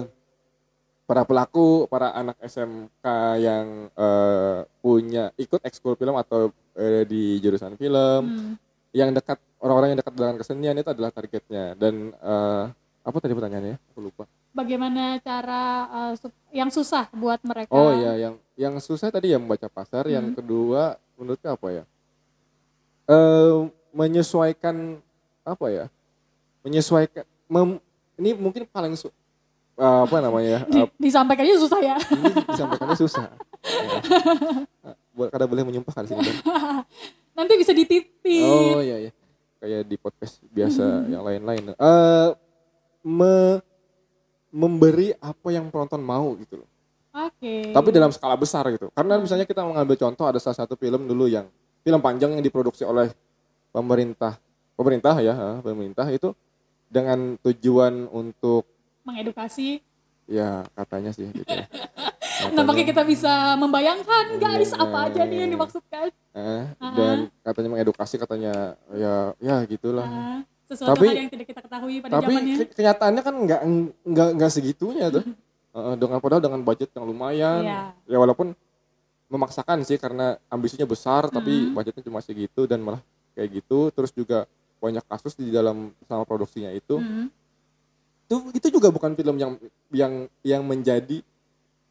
[SPEAKER 3] para pelaku, para anak SMK yang eh, punya ikut ekskul film atau eh, di jurusan film,
[SPEAKER 2] Hmm.
[SPEAKER 3] yang dekat orang-orang yang dekat dengan kesenian itu adalah targetnya dan eh, apa tadi pertanyaannya? Aku lupa.
[SPEAKER 2] Bagaimana cara uh, yang susah buat mereka?
[SPEAKER 3] Oh ya, yang yang susah tadi ya membaca pasar.
[SPEAKER 2] Hmm.
[SPEAKER 3] Yang kedua menurutnya apa ya? Eh menyesuaikan apa ya? Menyesuaikan. mem- ini mungkin paling su- eh, apa namanya?
[SPEAKER 2] Di-
[SPEAKER 3] eh,
[SPEAKER 2] disampaikan aja susah ya.
[SPEAKER 3] ini disampaikannya susah. Ya. Kada boleh menyumpahkan sini. kan?
[SPEAKER 2] Nanti bisa dititip.
[SPEAKER 3] Oh iya iya. Kayak di podcast biasa yang lain-lain. Eh me- memberi apa yang penonton mau gitu loh.
[SPEAKER 2] Oke.
[SPEAKER 3] Tapi dalam skala besar gitu. Karena misalnya kita mengambil contoh ada salah satu film dulu yang film panjang yang diproduksi oleh pemerintah pemerintah ya, pemerintah itu dengan tujuan untuk
[SPEAKER 2] mengedukasi.
[SPEAKER 3] ya katanya sih gitu ya.
[SPEAKER 2] Nampaknya kita bisa membayangkan guys
[SPEAKER 3] Iya,
[SPEAKER 2] apa aja nih yang dimaksudkan.
[SPEAKER 3] Eh, dan katanya mengedukasi katanya ya ya gitulah.
[SPEAKER 2] Nah, sesuatu
[SPEAKER 3] Tapi-
[SPEAKER 2] hal yang tidak kita ketahui pada
[SPEAKER 3] tapi
[SPEAKER 2] zamannya.
[SPEAKER 3] ke- kenyataannya kan nggak nggak nggak segitunya tuh Heeh, dengan padahal dengan budget yang lumayan
[SPEAKER 2] Iya.
[SPEAKER 3] ya walaupun memaksakan sih karena ambisinya besar tapi
[SPEAKER 2] Hmm.
[SPEAKER 3] budgetnya cuma segitu dan malah kayak gitu terus juga banyak kasus di dalam sama produksinya itu
[SPEAKER 2] Hmm.
[SPEAKER 3] itu itu juga bukan film yang yang yang menjadi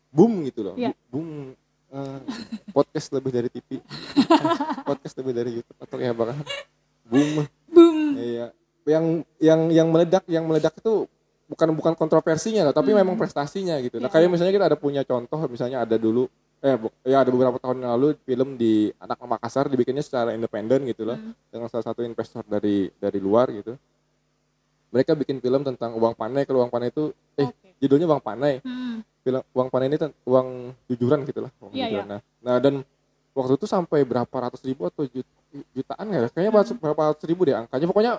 [SPEAKER 3] boom gitu loh
[SPEAKER 2] Iya.
[SPEAKER 3] boom eh, podcast lebih dari TV podcast lebih dari YouTube atau ya bahkan boom
[SPEAKER 2] Boom.
[SPEAKER 3] Iya. Yang yang yang meledak yang meledak itu bukan bukan kontroversinya loh, tapi memang prestasinya gitu. Nah,
[SPEAKER 2] Iya,
[SPEAKER 3] kayak
[SPEAKER 2] iya.
[SPEAKER 3] misalnya kita ada punya contoh misalnya ada dulu eh ya ada beberapa tahun yang lalu film di anak Makassar dibikinnya secara independen gitu loh dengan salah satu investor dari dari luar gitu. Mereka bikin film tentang uang panai kalau uang panai itu eh
[SPEAKER 2] Oke.
[SPEAKER 3] judulnya uang panai.
[SPEAKER 2] Hmm.
[SPEAKER 3] Film uang panai ini uang jujuran gitu lah, uang
[SPEAKER 2] Iya,
[SPEAKER 3] jujuran. Nah, nah dan waktu itu sampai berapa ratus ribu atau jut- jutaan ya kayaknya berapa- berapa ratus ribu deh angkanya pokoknya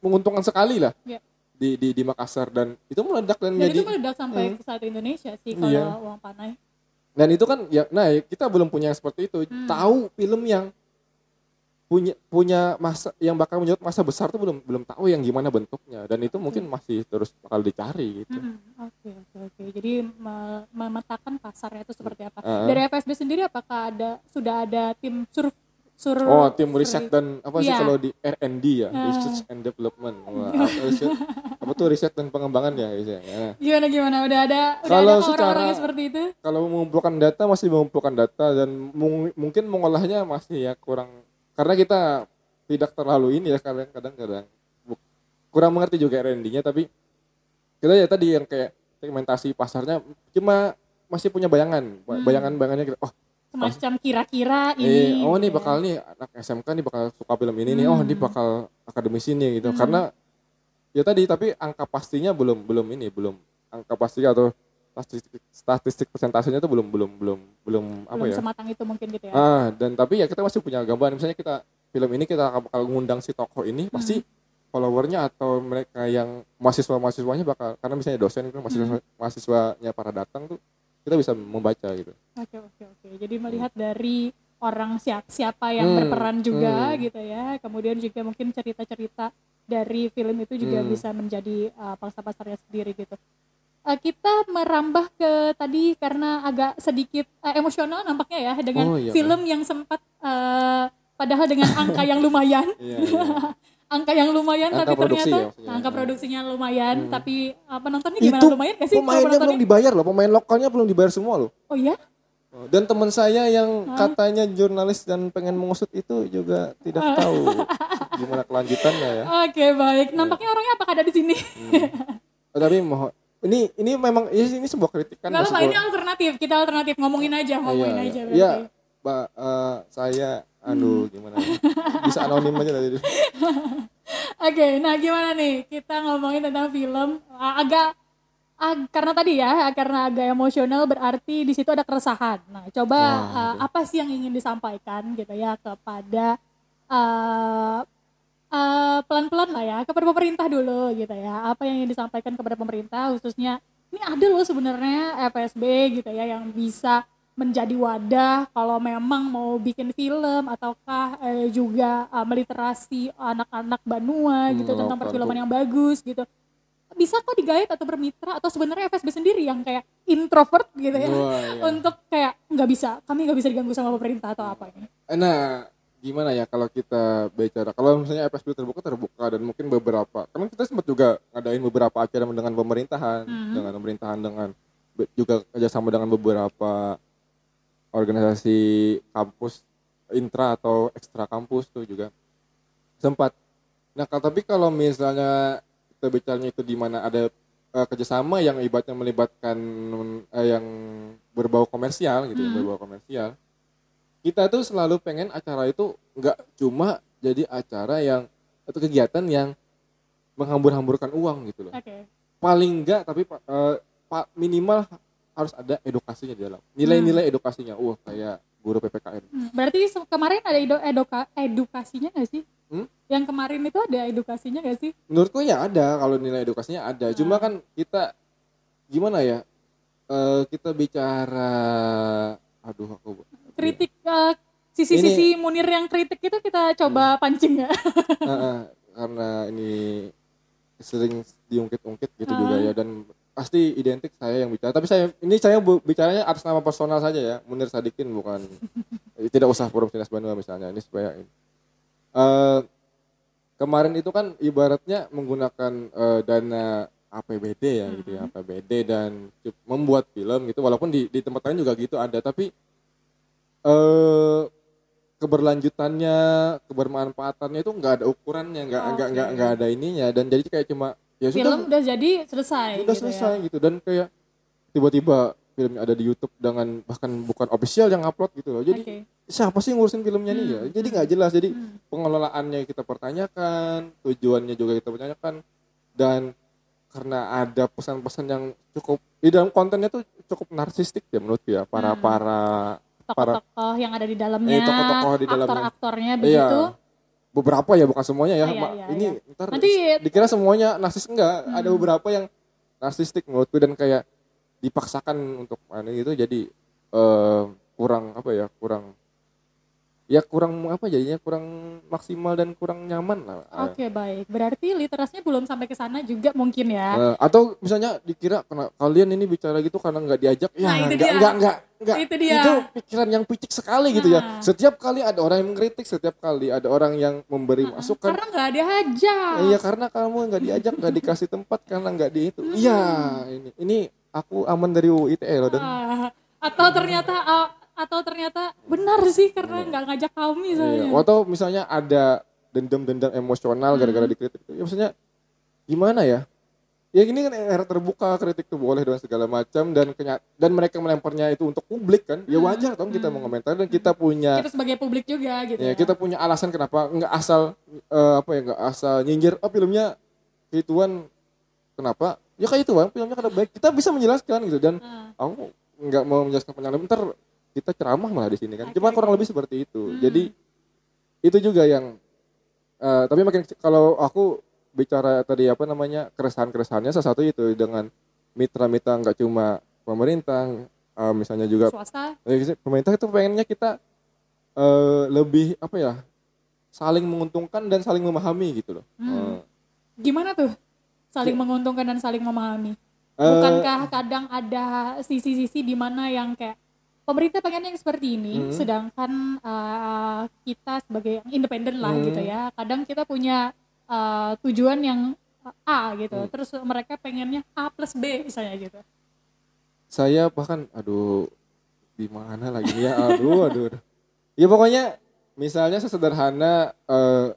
[SPEAKER 3] menguntungkan sekali lah
[SPEAKER 2] Iya.
[SPEAKER 3] Di, di di Makassar dan itu meledak dan,
[SPEAKER 2] Dan
[SPEAKER 3] jadi
[SPEAKER 2] itu meledak sampai ke satu Indonesia sih kalau
[SPEAKER 3] Iya.
[SPEAKER 2] uang panai.
[SPEAKER 3] dan itu kan ya nah kita belum punya yang seperti itu
[SPEAKER 2] Hmm.
[SPEAKER 3] tahu film yang punya punya masa yang bakal menyebut masa besar tuh belum belum tahu yang gimana bentuknya dan itu mungkin masih terus bakal dicari gitu.
[SPEAKER 2] Mm-mm. Oke oke oke. Jadi me- memetakan pasarnya itu seperti apa?
[SPEAKER 3] Heeh.
[SPEAKER 2] Dari FSB sendiri apakah ada sudah ada tim sur sur
[SPEAKER 3] Oh, tim riset dan apa sih
[SPEAKER 2] Iya.
[SPEAKER 3] kalau di R&D ya,
[SPEAKER 2] Ah.
[SPEAKER 3] research and development. Wah, apa, riset, apa tuh riset dan pengembangan ya, guys ya. Ya.
[SPEAKER 2] Gimana gimana? Udah ada udah
[SPEAKER 3] Kalau
[SPEAKER 2] ada orang-orang
[SPEAKER 3] secara-
[SPEAKER 2] yang seperti itu?
[SPEAKER 3] Kalau mengumpulkan data masih mengumpulkan data dan mung- mungkin mengolahnya masih ya kurang karena kita tidak terlalu ini ya kadang kadang-kadang kurang mengerti juga R&D-nya tapi kita ya tadi yang kayak segmentasi pasarnya cuma masih punya bayangan,
[SPEAKER 2] Hmm.
[SPEAKER 3] bayangan-bayangannya kita, oh
[SPEAKER 2] Semacam kira-kira
[SPEAKER 3] Eh,
[SPEAKER 2] ini.
[SPEAKER 3] oh
[SPEAKER 2] gitu
[SPEAKER 3] nih
[SPEAKER 2] ya.
[SPEAKER 3] bakal nih anak SMK nih bakal suka film ini nih. Oh,
[SPEAKER 2] Hmm.
[SPEAKER 3] ini bakal akademisi nih gitu.
[SPEAKER 2] Hmm.
[SPEAKER 3] Karena ya tadi tapi angka pastinya belum belum ini belum angka pasti atau statistik statistik persentasenya itu belum belum belum belum apa
[SPEAKER 2] belum
[SPEAKER 3] ya?
[SPEAKER 2] sematang itu mungkin gitu ya.
[SPEAKER 3] Ah, dan tapi ya kita masih punya gambaran misalnya kita film ini kita bakal ngundang si tokoh ini
[SPEAKER 2] Hmm.
[SPEAKER 3] pasti followernya atau mereka yang mahasiswa mahasiswanya bakal karena misalnya dosen itu mahasiswa
[SPEAKER 2] Hmm.
[SPEAKER 3] mahasiswanya para datang tuh kita bisa membaca gitu.
[SPEAKER 2] Oke oke oke. Jadi melihat dari orang siapa siapa yang
[SPEAKER 3] Hmm,
[SPEAKER 2] berperan juga
[SPEAKER 3] hmm.
[SPEAKER 2] gitu ya. Kemudian juga mungkin cerita-cerita dari film itu juga
[SPEAKER 3] Hmm.
[SPEAKER 2] bisa menjadi uh, pangsa pasarnya sendiri gitu. Uh, kita merambah ke tadi karena agak sedikit uh, emosional nampaknya ya dengan
[SPEAKER 3] Oh, iya,
[SPEAKER 2] film yang sempat uh, padahal dengan angka yang lumayan
[SPEAKER 3] Iya, iya.
[SPEAKER 2] angka yang lumayan
[SPEAKER 3] Angka
[SPEAKER 2] tapi
[SPEAKER 3] produksi
[SPEAKER 2] ternyata
[SPEAKER 3] ya
[SPEAKER 2] angka produksinya lumayan
[SPEAKER 3] Hmm.
[SPEAKER 2] tapi uh, penontonnya gimana?
[SPEAKER 3] Itu
[SPEAKER 2] lumayan gak sih kalau
[SPEAKER 3] pemainnya belum dibayar loh pemain lokalnya belum dibayar semua loh.
[SPEAKER 2] Oh ya
[SPEAKER 3] dan teman saya yang
[SPEAKER 2] Hah?
[SPEAKER 3] katanya jurnalis dan pengen mengusut itu juga tidak tahu gimana kelanjutannya ya.
[SPEAKER 2] Oke baik. Nampaknya orangnya apakah ada di sini.
[SPEAKER 3] Oh, tapi mohon ini ini memang ini, ini sebuah kritikan maksud
[SPEAKER 2] ini alternatif. Kita alternatif. Ngomongin aja, ngomongin
[SPEAKER 3] Iya,
[SPEAKER 2] aja
[SPEAKER 3] iya.
[SPEAKER 2] berarti.
[SPEAKER 3] Iya, Pak eh, saya aduh gimana ya? bisa anonim aja tadi
[SPEAKER 2] Oke, nah gimana nih? Kita ngomongin tentang film Ah, agak ag- karena tadi ya, karena agak emosional berarti di situ ada keresahan. Nah, coba
[SPEAKER 3] Wah,
[SPEAKER 2] ah, apa sih yang ingin disampaikan gitu ya kepada ah, ah, pelan-pelan lah ya kepada pemerintah dulu gitu ya. Apa yang ingin disampaikan kepada pemerintah khususnya ini ada loh sebenarnya FSB gitu ya yang bisa menjadi wadah kalau memang mau bikin film ataukah eh, juga uh, meliterasi anak-anak Banua
[SPEAKER 3] Hmm,
[SPEAKER 2] gitu tentang perfilman yang bagus gitu bisa kok digait atau bermitra atau sebenarnya FSB sendiri yang kayak introvert gitu ya
[SPEAKER 3] Wah, iya.
[SPEAKER 2] untuk kayak nggak bisa kami nggak bisa diganggu sama pemerintah atau apa ini
[SPEAKER 3] Nah, gimana ya kalau kita bicara kalau misalnya FSB terbuka terbuka dan mungkin beberapa karena kita sempat juga ngadain beberapa acara dengan pemerintahan
[SPEAKER 2] Mhm.
[SPEAKER 3] dengan pemerintahan dengan juga kerjasama dengan beberapa organisasi kampus intra atau ekstra kampus tuh juga sempat. Nah tapi kalau misalnya kita bicaranya itu di mana ada eh, kerjasama yang ibaratnya melibatkan eh, yang berbau komersial gitu
[SPEAKER 2] Mhm.
[SPEAKER 3] berbau komersial kita tuh selalu pengen acara itu nggak cuma jadi acara yang atau kegiatan yang menghambur-hamburkan uang gitu loh.
[SPEAKER 2] Oke.
[SPEAKER 3] Paling enggak tapi pa- minimal harus ada edukasinya di dalam. Nilai-nilai edukasinya. Wah kayak guru PPKN
[SPEAKER 2] Hmm, berarti kemarin ada edo- eduka- edukasinya nggak sih?
[SPEAKER 3] Hmm?
[SPEAKER 2] yang kemarin itu ada edukasinya nggak sih?
[SPEAKER 3] Menurutku ya ada kalau nilai edukasinya ada. Cuma kan kita gimana ya Eh, kita bicara aduh aku
[SPEAKER 2] kritik eh, sisi-sisi Munir yang kritik itu kita coba pancing ya.
[SPEAKER 3] Karena ini sering diungkit-ungkit gitu
[SPEAKER 2] Ah.
[SPEAKER 3] juga ya dan pasti identik saya yang bicara. Tapi saya ini saya bicaranya atas nama personal saja ya Munir Sadikin bukan. Tidak usah forum Sinas Bandung misalnya ini supaya ini. Eh, kemarin itu kan ibaratnya menggunakan eh, dana APBD ya gitu ya APBD dan membuat film gitu walaupun di di tempat lain juga gitu ada tapi eh keberlanjutannya kebermanfaatannya itu nggak ada ukurannya nggak nggak nggak
[SPEAKER 2] Oke.
[SPEAKER 3] nggak ada ininya. Dan jadi kayak cuma ya
[SPEAKER 2] film
[SPEAKER 3] sudah
[SPEAKER 2] udah jadi selesai
[SPEAKER 3] udah
[SPEAKER 2] gitu
[SPEAKER 3] selesai
[SPEAKER 2] ya.
[SPEAKER 3] gitu dan kayak tiba-tiba filmnya ada di YouTube dengan bahkan bukan official yang upload gitu loh jadi
[SPEAKER 2] Oke.
[SPEAKER 3] siapa sih ngurusin filmnya nih ya
[SPEAKER 2] Hmm.
[SPEAKER 3] jadi nggak jelas jadi
[SPEAKER 2] Hmm.
[SPEAKER 3] pengelolaannya kita pertanyakan tujuannya juga kita pertanyakan dan karena ada pesan-pesan yang cukup di dalam kontennya tuh cukup narsistik ya menurutku ya para
[SPEAKER 2] Hmm.
[SPEAKER 3] para
[SPEAKER 2] tokoh-tokoh yang ada di dalamnya,
[SPEAKER 3] Eh, tokoh-tokoh di dalamnya.
[SPEAKER 2] aktor-aktornya
[SPEAKER 3] Iya. Beberapa ya bukan semuanya ya
[SPEAKER 2] Iya,
[SPEAKER 3] Ma-
[SPEAKER 2] iya,
[SPEAKER 3] ini
[SPEAKER 2] iya.
[SPEAKER 3] ntar
[SPEAKER 2] Nanti-
[SPEAKER 3] dikira semuanya narsis enggak ada
[SPEAKER 2] Hmm.
[SPEAKER 3] beberapa yang narsistik menurutku dan kayak dipaksakan untuk mana gitu jadi eh, kurang apa ya kurang ya kurang apa jadinya kurang maksimal dan kurang nyaman lah
[SPEAKER 2] Oke baik, berarti literasinya belum sampai ke sana juga mungkin ya.
[SPEAKER 3] Nah, atau misalnya dikira karena kalian ini bicara gitu karena nggak diajak ya
[SPEAKER 2] Nah, itu
[SPEAKER 3] nggak
[SPEAKER 2] dia.
[SPEAKER 3] nggak nggak nggak
[SPEAKER 2] Itu dia.
[SPEAKER 3] pikiran yang picik sekali gitu ya
[SPEAKER 2] Nah.
[SPEAKER 3] setiap kali ada orang yang mengkritik setiap kali ada orang yang memberi masukan
[SPEAKER 2] Karena nggak ada aja.
[SPEAKER 3] Iya karena kamu nggak diajak nggak dikasih tempat karena nggak di itu. Iya ini ini aku aman dari UITE loh dan
[SPEAKER 2] Ah, atau ternyata ah, atau ternyata benar sih karena nggak ngajak kami
[SPEAKER 3] iya.
[SPEAKER 2] soalnya.
[SPEAKER 3] atau misalnya ada dendam-dendam emosional gara-gara dikritik. Ya maksudnya gimana ya? Ya gini kan era terbuka kritik tuh boleh dan segala macam dan kenya- dan mereka melemparnya itu untuk publik kan. Ya wajar dong kita mengomentari dan kita punya
[SPEAKER 2] Kita sebagai publik juga gitu
[SPEAKER 3] ya
[SPEAKER 2] ya.
[SPEAKER 3] kita punya alasan kenapa nggak asal eh, apa ya nggak asal nyinggir oh filmnya gituan kenapa ya kayak itu bang filmnya kada baik kita bisa menjelaskan gitu dan
[SPEAKER 2] Ah.
[SPEAKER 3] aku nggak mau menjelaskan panjang lebar, ntar kita ceramah malah di sini kan cuma kurang lebih seperti itu
[SPEAKER 2] Hmm.
[SPEAKER 3] jadi itu juga yang eh, tapi makin kalau aku bicara tadi apa namanya keresahan keresahannya salah satu itu dengan mitra-mitra nggak cuma pemerintah eh, misalnya juga
[SPEAKER 2] swasta.
[SPEAKER 3] Eh, pemerintah itu pengennya kita eh, lebih apa ya saling menguntungkan dan saling memahami gitu loh.
[SPEAKER 2] Hmm. Gimana tuh saling menguntungkan dan saling memahami? Bukankah kadang ada sisi-sisi di mana yang kayak pemerintah pengennya yang seperti ini,
[SPEAKER 3] Hmm.
[SPEAKER 2] sedangkan uh, kita sebagai yang independen lah
[SPEAKER 3] Hmm.
[SPEAKER 2] gitu ya. Kadang kita punya uh, tujuan yang uh, A gitu,
[SPEAKER 3] Hmm.
[SPEAKER 2] terus mereka pengennya A plus B misalnya gitu.
[SPEAKER 3] saya bahkan aduh di mana lagi ya aduh aduh. aduh. Ya pokoknya misalnya sesederhana eh,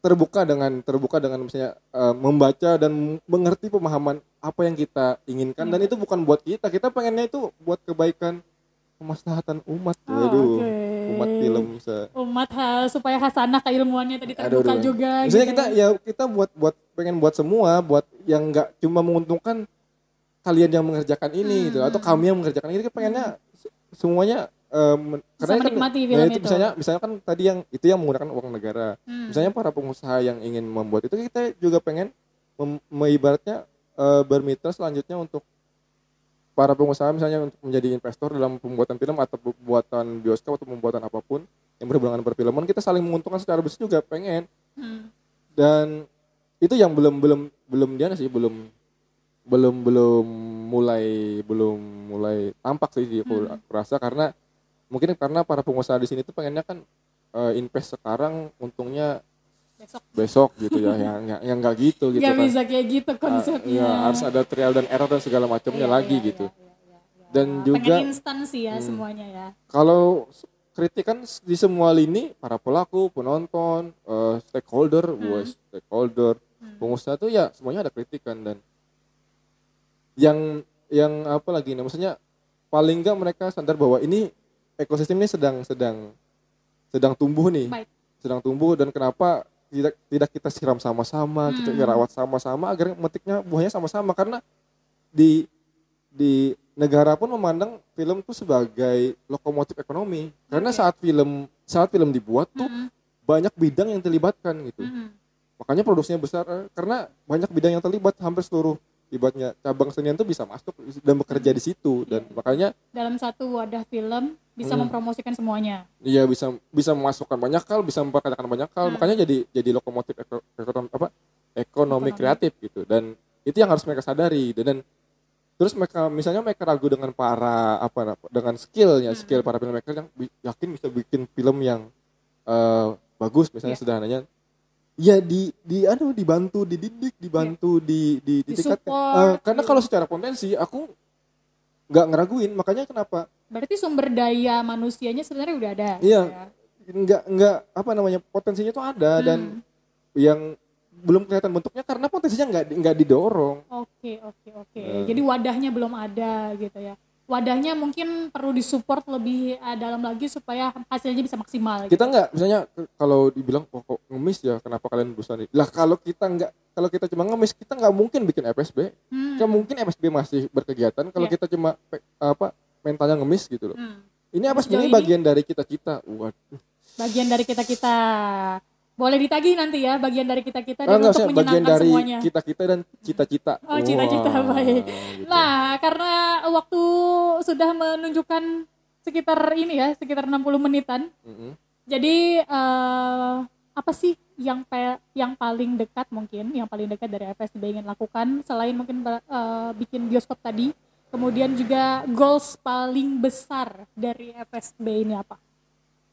[SPEAKER 3] terbuka dengan terbuka dengan misalnya eh, membaca dan mengerti pemahaman apa yang kita inginkan dan itu bukan buat kita kita pengennya itu buat kebaikan kemaslahatan umat
[SPEAKER 2] Oh,
[SPEAKER 3] waduh
[SPEAKER 2] oke.
[SPEAKER 3] umat film se
[SPEAKER 2] Umat ha- supaya hasanah keilmuannya tadi terbuka
[SPEAKER 3] aduh.
[SPEAKER 2] juga.
[SPEAKER 3] Misalnya
[SPEAKER 2] gitu.
[SPEAKER 3] kita ya kita buat buat pengen buat semua, buat yang nggak cuma menguntungkan kalian yang mengerjakan ini gitu atau kami yang mengerjakan ini kita pengennya se- semuanya eh, men-
[SPEAKER 2] Bisa menikmati
[SPEAKER 3] ya
[SPEAKER 2] film
[SPEAKER 3] itu
[SPEAKER 2] itu.
[SPEAKER 3] misalnya misalnya kan tadi yang itu yang menggunakan uang negara.
[SPEAKER 2] Hmm.
[SPEAKER 3] Misalnya para pengusaha yang ingin membuat itu kita juga pengen mem- mengibaratnya eh, bermitra selanjutnya untuk para pengusaha misalnya untuk menjadi investor dalam pembuatan film atau pembuatan bioskop atau pembuatan apa pun yang berhubungan dengan perfilman kita saling menguntungkan secara besar juga pengen
[SPEAKER 2] Hmm.
[SPEAKER 3] dan itu yang belum belum belum dia sih belum belum belum mulai belum mulai tampak sih aku
[SPEAKER 2] Hmm.
[SPEAKER 3] rasa karena mungkin karena para pengusaha di sini tuh pengennya kan eh, invest sekarang untungnya
[SPEAKER 2] Besok
[SPEAKER 3] besok gitu ya yang yang yang nggak gitu gitu
[SPEAKER 2] nggak
[SPEAKER 3] kan
[SPEAKER 2] bisa kayak gitu
[SPEAKER 3] Ah,
[SPEAKER 2] konsepnya.
[SPEAKER 3] iya, harus ada trial dan error dan segala macamnya
[SPEAKER 2] Iya,
[SPEAKER 3] lagi
[SPEAKER 2] iya,
[SPEAKER 3] gitu
[SPEAKER 2] iya, iya, iya, iya.
[SPEAKER 3] dan juga
[SPEAKER 2] pengen instan sih ya
[SPEAKER 3] Hmm.
[SPEAKER 2] semuanya ya.
[SPEAKER 3] kalau kritik kan di semua lini para pelaku penonton eh, stakeholder
[SPEAKER 2] Hmm.
[SPEAKER 3] stakeholder pengusaha tuh ya semuanya ada kritikan dan yang yang apa lagi nih maksudnya paling enggak mereka sadar bahwa ini ekosistem ini sedang sedang sedang tumbuh nih
[SPEAKER 2] Baik.
[SPEAKER 3] sedang tumbuh dan kenapa tidak tidak kita siram sama-sama kita
[SPEAKER 2] Hmm.
[SPEAKER 3] rawat sama-sama agar metiknya buahnya sama-sama karena di di negara pun memandang film tuh sebagai lokomotif ekonomi karena saat film saat film dibuat tuh
[SPEAKER 2] Mm-mm.
[SPEAKER 3] banyak bidang yang terlibatkan gitu
[SPEAKER 2] Mm-mm.
[SPEAKER 3] makanya produksinya besar eh, karena banyak bidang yang terlibat hampir seluruh ibaratnya cabang senian tuh bisa masuk dan bekerja di situ dan
[SPEAKER 2] Iya.
[SPEAKER 3] makanya
[SPEAKER 2] Dalam satu wadah film bisa
[SPEAKER 3] Hmm.
[SPEAKER 2] mempromosikan semuanya.
[SPEAKER 3] dia bisa bisa memasukkan banyak hal bisa memperkatakan banyak hal
[SPEAKER 2] Hmm.
[SPEAKER 3] makanya jadi jadi lokomotif eko, ekonomi apa ekonomi
[SPEAKER 2] Ekonomi.
[SPEAKER 3] kreatif gitu dan itu yang harus mereka sadari dan, dan terus mereka misalnya mereka ragu dengan para apa dengan skillnya
[SPEAKER 2] Hmm.
[SPEAKER 3] skill para filmmaker yang yakin bisa bikin film yang eh, bagus misalnya
[SPEAKER 2] Iya.
[SPEAKER 3] sederhananya ya di di anu dibantu dididik dibantu di di ditingkatkan
[SPEAKER 2] Disupport,
[SPEAKER 3] Eh, karena
[SPEAKER 2] gitu.
[SPEAKER 3] kalau secara potensi aku nggak ngeraguin makanya kenapa
[SPEAKER 2] Berarti sumber daya manusianya sebenarnya udah ada.
[SPEAKER 3] Iya.
[SPEAKER 2] gitu ya.
[SPEAKER 3] nggak nggak apa namanya potensinya tuh ada dan
[SPEAKER 2] Hmm.
[SPEAKER 3] yang belum kelihatan bentuknya karena potensinya nggak nggak didorong
[SPEAKER 2] Oke, oke, oke.
[SPEAKER 3] Hmm.
[SPEAKER 2] Jadi wadahnya belum ada gitu ya. Wadahnya mungkin perlu disupport lebih eh, dalam lagi supaya hasilnya bisa maksimal. gitu.
[SPEAKER 3] kita nggak misalnya kalau dibilang oh, kok ngemis ya kenapa kalian berusaha nih lah kalau kita nggak kalau kita cuma ngemis kita nggak mungkin bikin FSB
[SPEAKER 2] Hmm.
[SPEAKER 3] nggak mungkin FSB masih berkegiatan kalau
[SPEAKER 2] Iya.
[SPEAKER 3] kita cuma apa mentalnya ngemis gitu loh
[SPEAKER 2] Hmm.
[SPEAKER 3] ini apa sebenarnya bagian dari kita kita waduh
[SPEAKER 2] Bagian dari kita-kita. Boleh ditagih nanti ya bagian dari kita-kita dan
[SPEAKER 3] nggak,
[SPEAKER 2] untuk
[SPEAKER 3] maksudnya bagian
[SPEAKER 2] menyenangkan
[SPEAKER 3] dari
[SPEAKER 2] semuanya.
[SPEAKER 3] kita kita dan cita-cita
[SPEAKER 2] Oh, cita-cita,
[SPEAKER 3] Wah,
[SPEAKER 2] baik.
[SPEAKER 3] gitu.
[SPEAKER 2] Nah, karena waktu sudah menunjukkan sekitar ini ya, sekitar 60 menitan.
[SPEAKER 3] Mm-mm.
[SPEAKER 2] Jadi eh, apa sih yang pe- yang paling dekat mungkin, yang paling dekat dari FSB ingin lakukan selain mungkin eh, bikin bioskop tadi, kemudian juga goals paling besar dari FSB ini apa?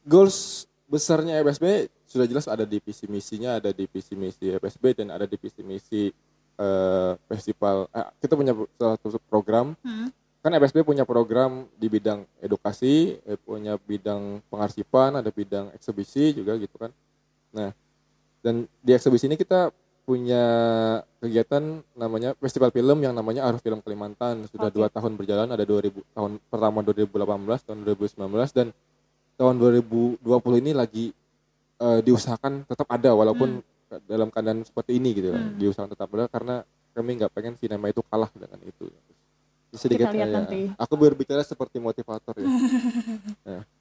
[SPEAKER 3] goals besarnya FSB sudah jelas ada di visi misinya, ada di visi misi FSB dan ada di visi misi eh, festival. eh, kita punya salah satu program.
[SPEAKER 2] Hmm.
[SPEAKER 3] Kan FSB punya program di bidang edukasi, eh, punya bidang pengarsipan, ada bidang eksebisi juga gitu kan. Nah, dan di eksebisi ini kita punya kegiatan namanya festival film yang namanya Arus Film Kalimantan sudah
[SPEAKER 2] Oke.
[SPEAKER 3] dua tahun berjalan ada 2000 tahun pertama 2018 tahun 2019 dan tahun 2020 ini lagi eh, diusahakan tetap ada walaupun dalam keadaan seperti ini gitu.
[SPEAKER 2] Hmm.
[SPEAKER 3] diusahakan tetap ada karena kami nggak pengen sinema itu kalah dengan itu. Sedikit
[SPEAKER 2] Kita lihat
[SPEAKER 3] ya,
[SPEAKER 2] nanti.
[SPEAKER 3] aku berbicara seperti motivator ya.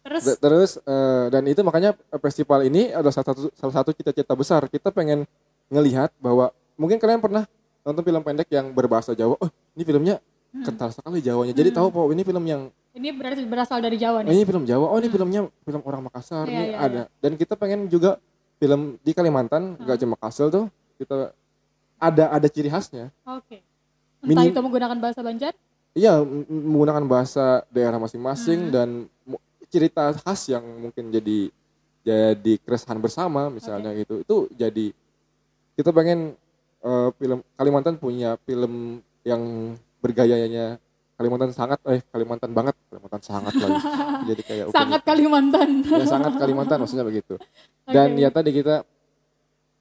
[SPEAKER 2] Terus?
[SPEAKER 3] D- terus eh, dan itu makanya festival ini adalah salah satu salah satu cita-cita besar. Kita pengen ngelihat bahwa mungkin kalian pernah nonton film pendek yang berbahasa Jawa. Oh ini filmnya
[SPEAKER 2] Hmm.
[SPEAKER 3] kental sekali Jawanya. Jadi tahu bahwa ini film yang
[SPEAKER 2] ini berarti berasal dari Jawa nih.
[SPEAKER 3] ini film Jawa, oh ini filmnya film orang Makassar,
[SPEAKER 2] Iya,
[SPEAKER 3] ini
[SPEAKER 2] iya,
[SPEAKER 3] ada. Dan kita pengen juga film di Kalimantan,
[SPEAKER 2] Hmm.
[SPEAKER 3] gak cuma Kasel tuh, kita ada ada ciri khasnya.
[SPEAKER 2] Oke. Entah
[SPEAKER 3] Minim-
[SPEAKER 2] itu menggunakan bahasa Banjar?
[SPEAKER 3] Iya, menggunakan bahasa daerah
[SPEAKER 2] Hmm.
[SPEAKER 3] masing-masing dan mu- cerita khas yang mungkin jadi jadi keresahan bersama misalnya gitu. Itu jadi kita pengen eh, film Kalimantan punya film yang bergayanya Kalimantan sangat eh Kalimantan banget, Kalimantan sangat lagi. jadi kayak ukir-
[SPEAKER 2] Sangat Kalimantan.
[SPEAKER 3] ya sangat Kalimantan maksudnya begitu dan
[SPEAKER 2] Oke.
[SPEAKER 3] ya tadi kita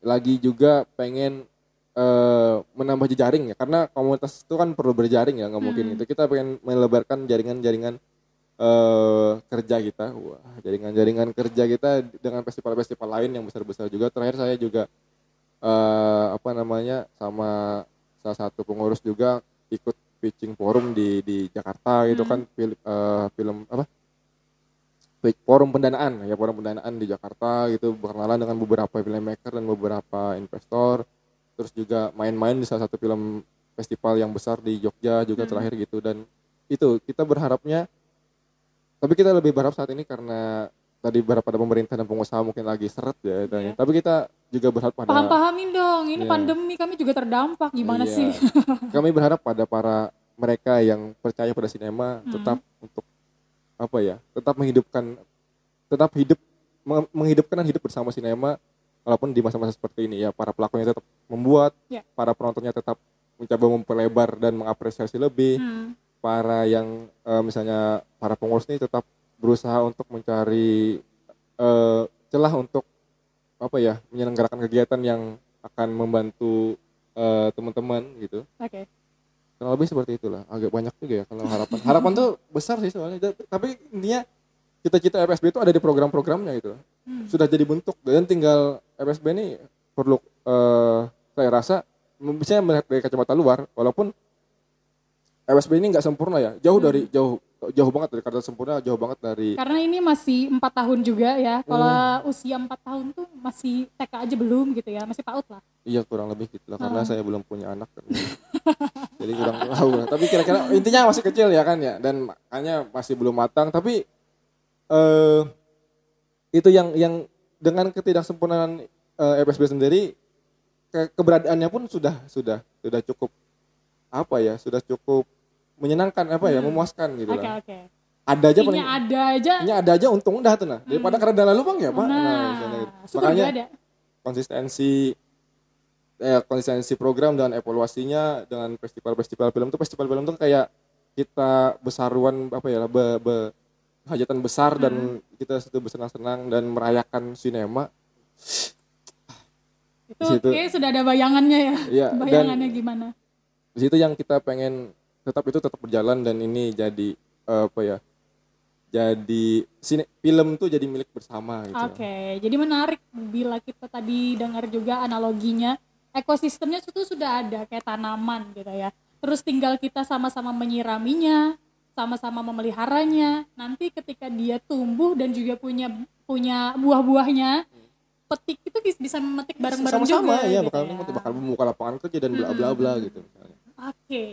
[SPEAKER 3] lagi juga pengen eh, menambah jejaring ya karena komunitas itu kan perlu berjaring ya nggak mungkin
[SPEAKER 2] Hmm.
[SPEAKER 3] itu kita pengen melebarkan jaringan-jaringan eh, kerja kita wah jaringan-jaringan kerja kita dengan festival-festival lain yang besar-besar juga terakhir saya juga eh, apa namanya sama salah satu pengurus juga ikut pitching forum di di Jakarta gitu
[SPEAKER 2] Hmm.
[SPEAKER 3] kan film, eh, film apa Pitch- forum pendanaan ya forum pendanaan di Jakarta gitu berkenalan dengan beberapa filmmaker dan beberapa investor terus juga main-main di salah satu film festival yang besar di Jogja juga
[SPEAKER 2] Hmm.
[SPEAKER 3] terakhir gitu dan itu kita berharapnya tapi kita lebih berharap saat ini karena tadi beberapa pada pemerintah dan pengusaha mungkin lagi seret ya tanya. tapi kita juga berharap pada
[SPEAKER 2] Paham-pahamin dong, ini
[SPEAKER 3] Iya.
[SPEAKER 2] pandemi kami juga terdampak gimana
[SPEAKER 3] Iya.
[SPEAKER 2] sih?
[SPEAKER 3] kami berharap pada para mereka yang percaya pada sinema
[SPEAKER 2] Hmm.
[SPEAKER 3] tetap untuk apa ya tetap menghidupkan tetap hidup meng- menghidupkan dan hidup bersama sinema walaupun di masa-masa seperti ini ya para pelakunya tetap membuat
[SPEAKER 2] Ya.
[SPEAKER 3] para penontonnya tetap mencoba memperlebar dan mengapresiasi lebih
[SPEAKER 2] Hmm.
[SPEAKER 3] para yang eh, misalnya para pengurus ini tetap berusaha untuk mencari eh, celah untuk apa ya menyelenggarakan kegiatan yang akan membantu eh, teman-teman gitu.
[SPEAKER 2] Oke.
[SPEAKER 3] kurang lebih seperti itulah. Agak banyak juga ya kalau harapan. Harapan tuh besar sih soalnya. Tapi intinya cita-cita FSB itu ada di program-programnya gitu.
[SPEAKER 2] Hmm.
[SPEAKER 3] sudah jadi bentuk. Dan tinggal FSB ini perlu eh, saya rasa bisa melihat dari kacamata luar walaupun FSB ini nggak sempurna ya jauh dari jauh jauh banget dari kata sempurna jauh banget dari
[SPEAKER 2] Karena ini masih empat tahun juga ya. Kalau
[SPEAKER 3] Hmm.
[SPEAKER 2] usia empat tahun tuh masih TK aja belum gitu ya, masih PAUD lah.
[SPEAKER 3] iya kurang lebih gitu lah karena
[SPEAKER 2] Oh.
[SPEAKER 3] saya belum punya anak kan. jadi kurang tahu lah. tapi kira-kira intinya masih kecil ya kan ya dan makanya masih belum matang tapi eh itu yang yang dengan ketidaksempurnaan eh, FSB sendiri ke- keberadaannya pun sudah sudah sudah cukup apa ya sudah cukup menyenangkan apa ya
[SPEAKER 2] Hmm.
[SPEAKER 3] memuaskan gitu
[SPEAKER 2] Oke,
[SPEAKER 3] lah
[SPEAKER 2] oke.
[SPEAKER 3] ada aja paling
[SPEAKER 2] ada aja.
[SPEAKER 3] ini ada aja untung udah tuh nah daripada karena dana lubang ya pak
[SPEAKER 2] Nah,
[SPEAKER 3] misalnya gitu. makanya
[SPEAKER 2] ada.
[SPEAKER 3] konsistensi eh, konsistensi program dan evaluasinya dengan festival-festival film tuh festival film tuh kayak kita besaruan apa ya be, be- hajatan besar
[SPEAKER 2] Hmm.
[SPEAKER 3] dan kita situ bersenang-senang dan merayakan sinema
[SPEAKER 2] Itu
[SPEAKER 3] situ-
[SPEAKER 2] kayak sudah ada bayangannya ya.
[SPEAKER 3] Dan-
[SPEAKER 2] Bayangannya gimana?
[SPEAKER 3] di situ yang kita pengen tetap itu tetap berjalan dan ini jadi eh, apa ya jadi sine, film tuh jadi milik bersama gitu
[SPEAKER 2] Oke, jadi menarik bila kita tadi dengar juga analoginya ekosistemnya itu sudah ada kayak tanaman gitu ya. Terus tinggal kita sama-sama menyiraminya, sama-sama memeliharanya. Nanti ketika dia tumbuh dan juga punya punya buah-buahnya, petik itu bis- bisa memetik bareng-bareng juga.
[SPEAKER 3] sama-sama ya
[SPEAKER 2] gitu
[SPEAKER 3] bakal
[SPEAKER 2] ya.
[SPEAKER 3] bakal membuka lapangan kerja dan bla bla bla gitu misalnya.
[SPEAKER 2] Oke,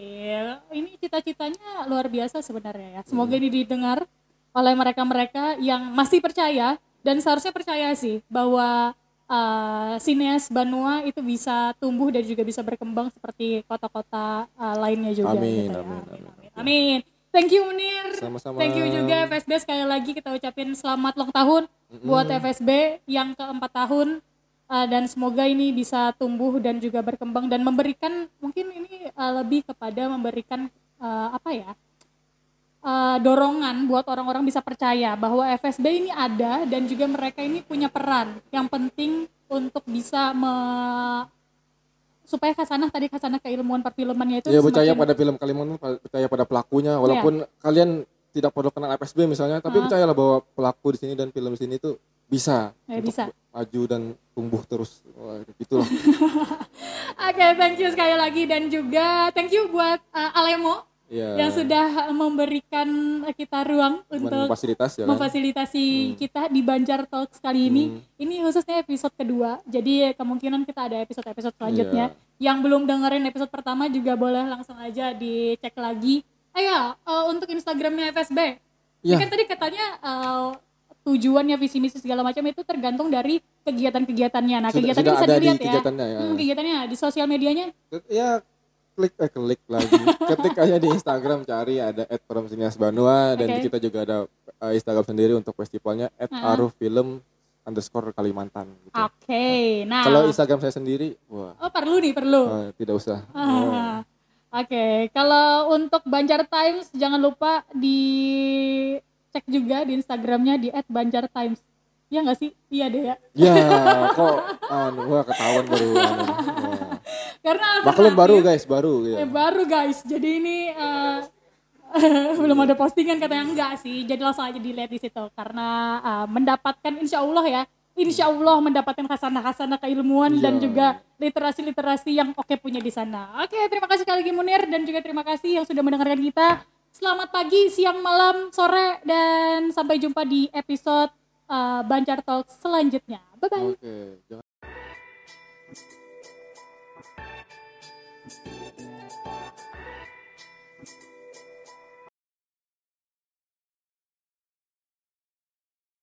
[SPEAKER 2] ini cita-citanya luar biasa sebenarnya ya. Semoga
[SPEAKER 3] Hmm.
[SPEAKER 2] ini didengar oleh mereka-mereka yang masih percaya dan seharusnya percaya sih bahwa uh, sineas Banua itu bisa tumbuh dan juga bisa berkembang seperti kota-kota uh, lainnya juga
[SPEAKER 3] Amin,
[SPEAKER 2] gitu ya.
[SPEAKER 3] amin,
[SPEAKER 2] amin,
[SPEAKER 3] amin.
[SPEAKER 2] amin. Thank you Munir.
[SPEAKER 3] Sama-sama.
[SPEAKER 2] Thank you juga FSB sekali lagi kita ucapin selamat ulang tahun buat FSB yang keempat tahun Uh, dan semoga ini bisa tumbuh dan juga berkembang dan memberikan mungkin ini uh, lebih kepada memberikan uh, apa ya uh, dorongan buat orang-orang bisa percaya bahwa FSB ini ada dan juga mereka ini punya peran yang penting untuk bisa me supaya kasanah tadi kasanah keilmuan perfilmannya itu
[SPEAKER 3] Ya percaya
[SPEAKER 2] semakin-
[SPEAKER 3] pada film Kalimantan, percaya pada pelakunya. Walaupun kalian tidak perlu kenal FSB misalnya, tapi
[SPEAKER 2] Ah.
[SPEAKER 3] percayalah bahwa pelaku di sini dan film di sini itu bisa
[SPEAKER 2] Ya,
[SPEAKER 3] untuk
[SPEAKER 2] bisa.
[SPEAKER 3] maju dan tumbuh terus. Wah, gitu lah.
[SPEAKER 2] Oke, thank you sekali lagi dan juga thank you buat uh, Alemo
[SPEAKER 3] Iya.
[SPEAKER 2] yang sudah memberikan kita ruang untuk
[SPEAKER 3] fasilitas ya kan.
[SPEAKER 2] memfasilitasi kita di Banjar Talks kali ini. Ini khususnya episode kedua. Jadi kemungkinan kita ada episode-episode selanjutnya. Yang belum dengerin episode pertama juga boleh langsung aja dicek lagi. Ayo, eh, untuk Instagramnya FSB. Ini
[SPEAKER 3] Iya.
[SPEAKER 2] kan tadi katanya eh, tujuannya visi misi segala macam itu tergantung dari kegiatan-kegiatannya. Nah,
[SPEAKER 3] Sudah-
[SPEAKER 2] kegiatannya
[SPEAKER 3] sudah
[SPEAKER 2] bisa
[SPEAKER 3] ada di
[SPEAKER 2] dilihat ya.
[SPEAKER 3] kegiatannya, ya.
[SPEAKER 2] Hmm, kegiatannya di sosial medianya.
[SPEAKER 3] Ya klik eh klik lagi. Ketik aja di Instagram cari ada @promsiniasbanua dan
[SPEAKER 2] Oke.
[SPEAKER 3] kita juga ada eh, Instagram sendiri untuk festivalnya. @arufilm underscore Kalimantan. gitu.
[SPEAKER 2] Oke, nah.
[SPEAKER 3] Kalau Instagram saya sendiri, wah
[SPEAKER 2] Oh, perlu nih, perlu.
[SPEAKER 3] eh, tidak usah.
[SPEAKER 2] Ah, Oke, kalau untuk Banjar Times jangan lupa dicek juga di Instagramnya di @banjartimes. Iya nggak sih? Iya deh ya.
[SPEAKER 3] Ya, kok anu, wah ketahuan baru. Wah.
[SPEAKER 2] Karena
[SPEAKER 3] Maklum baru guys, baru ya.
[SPEAKER 2] Eh, baru guys. Jadi ini eh, belum ada postingan katanya enggak sih. Jadi langsung aja dilihat di situ karena eh, mendapatkan insya Allah ya. Insya Allah mendapatkan khasanah-khasanah keilmuan dan
[SPEAKER 3] Iya.
[SPEAKER 2] juga literasi-literasi yang oke punya di sana. Oke, terima kasih sekali lagi Munir dan juga terima kasih yang sudah mendengarkan kita. Selamat pagi, siang, malam, sore, dan sampai jumpa di episode eh, Banjar Talk selanjutnya. Bye-bye.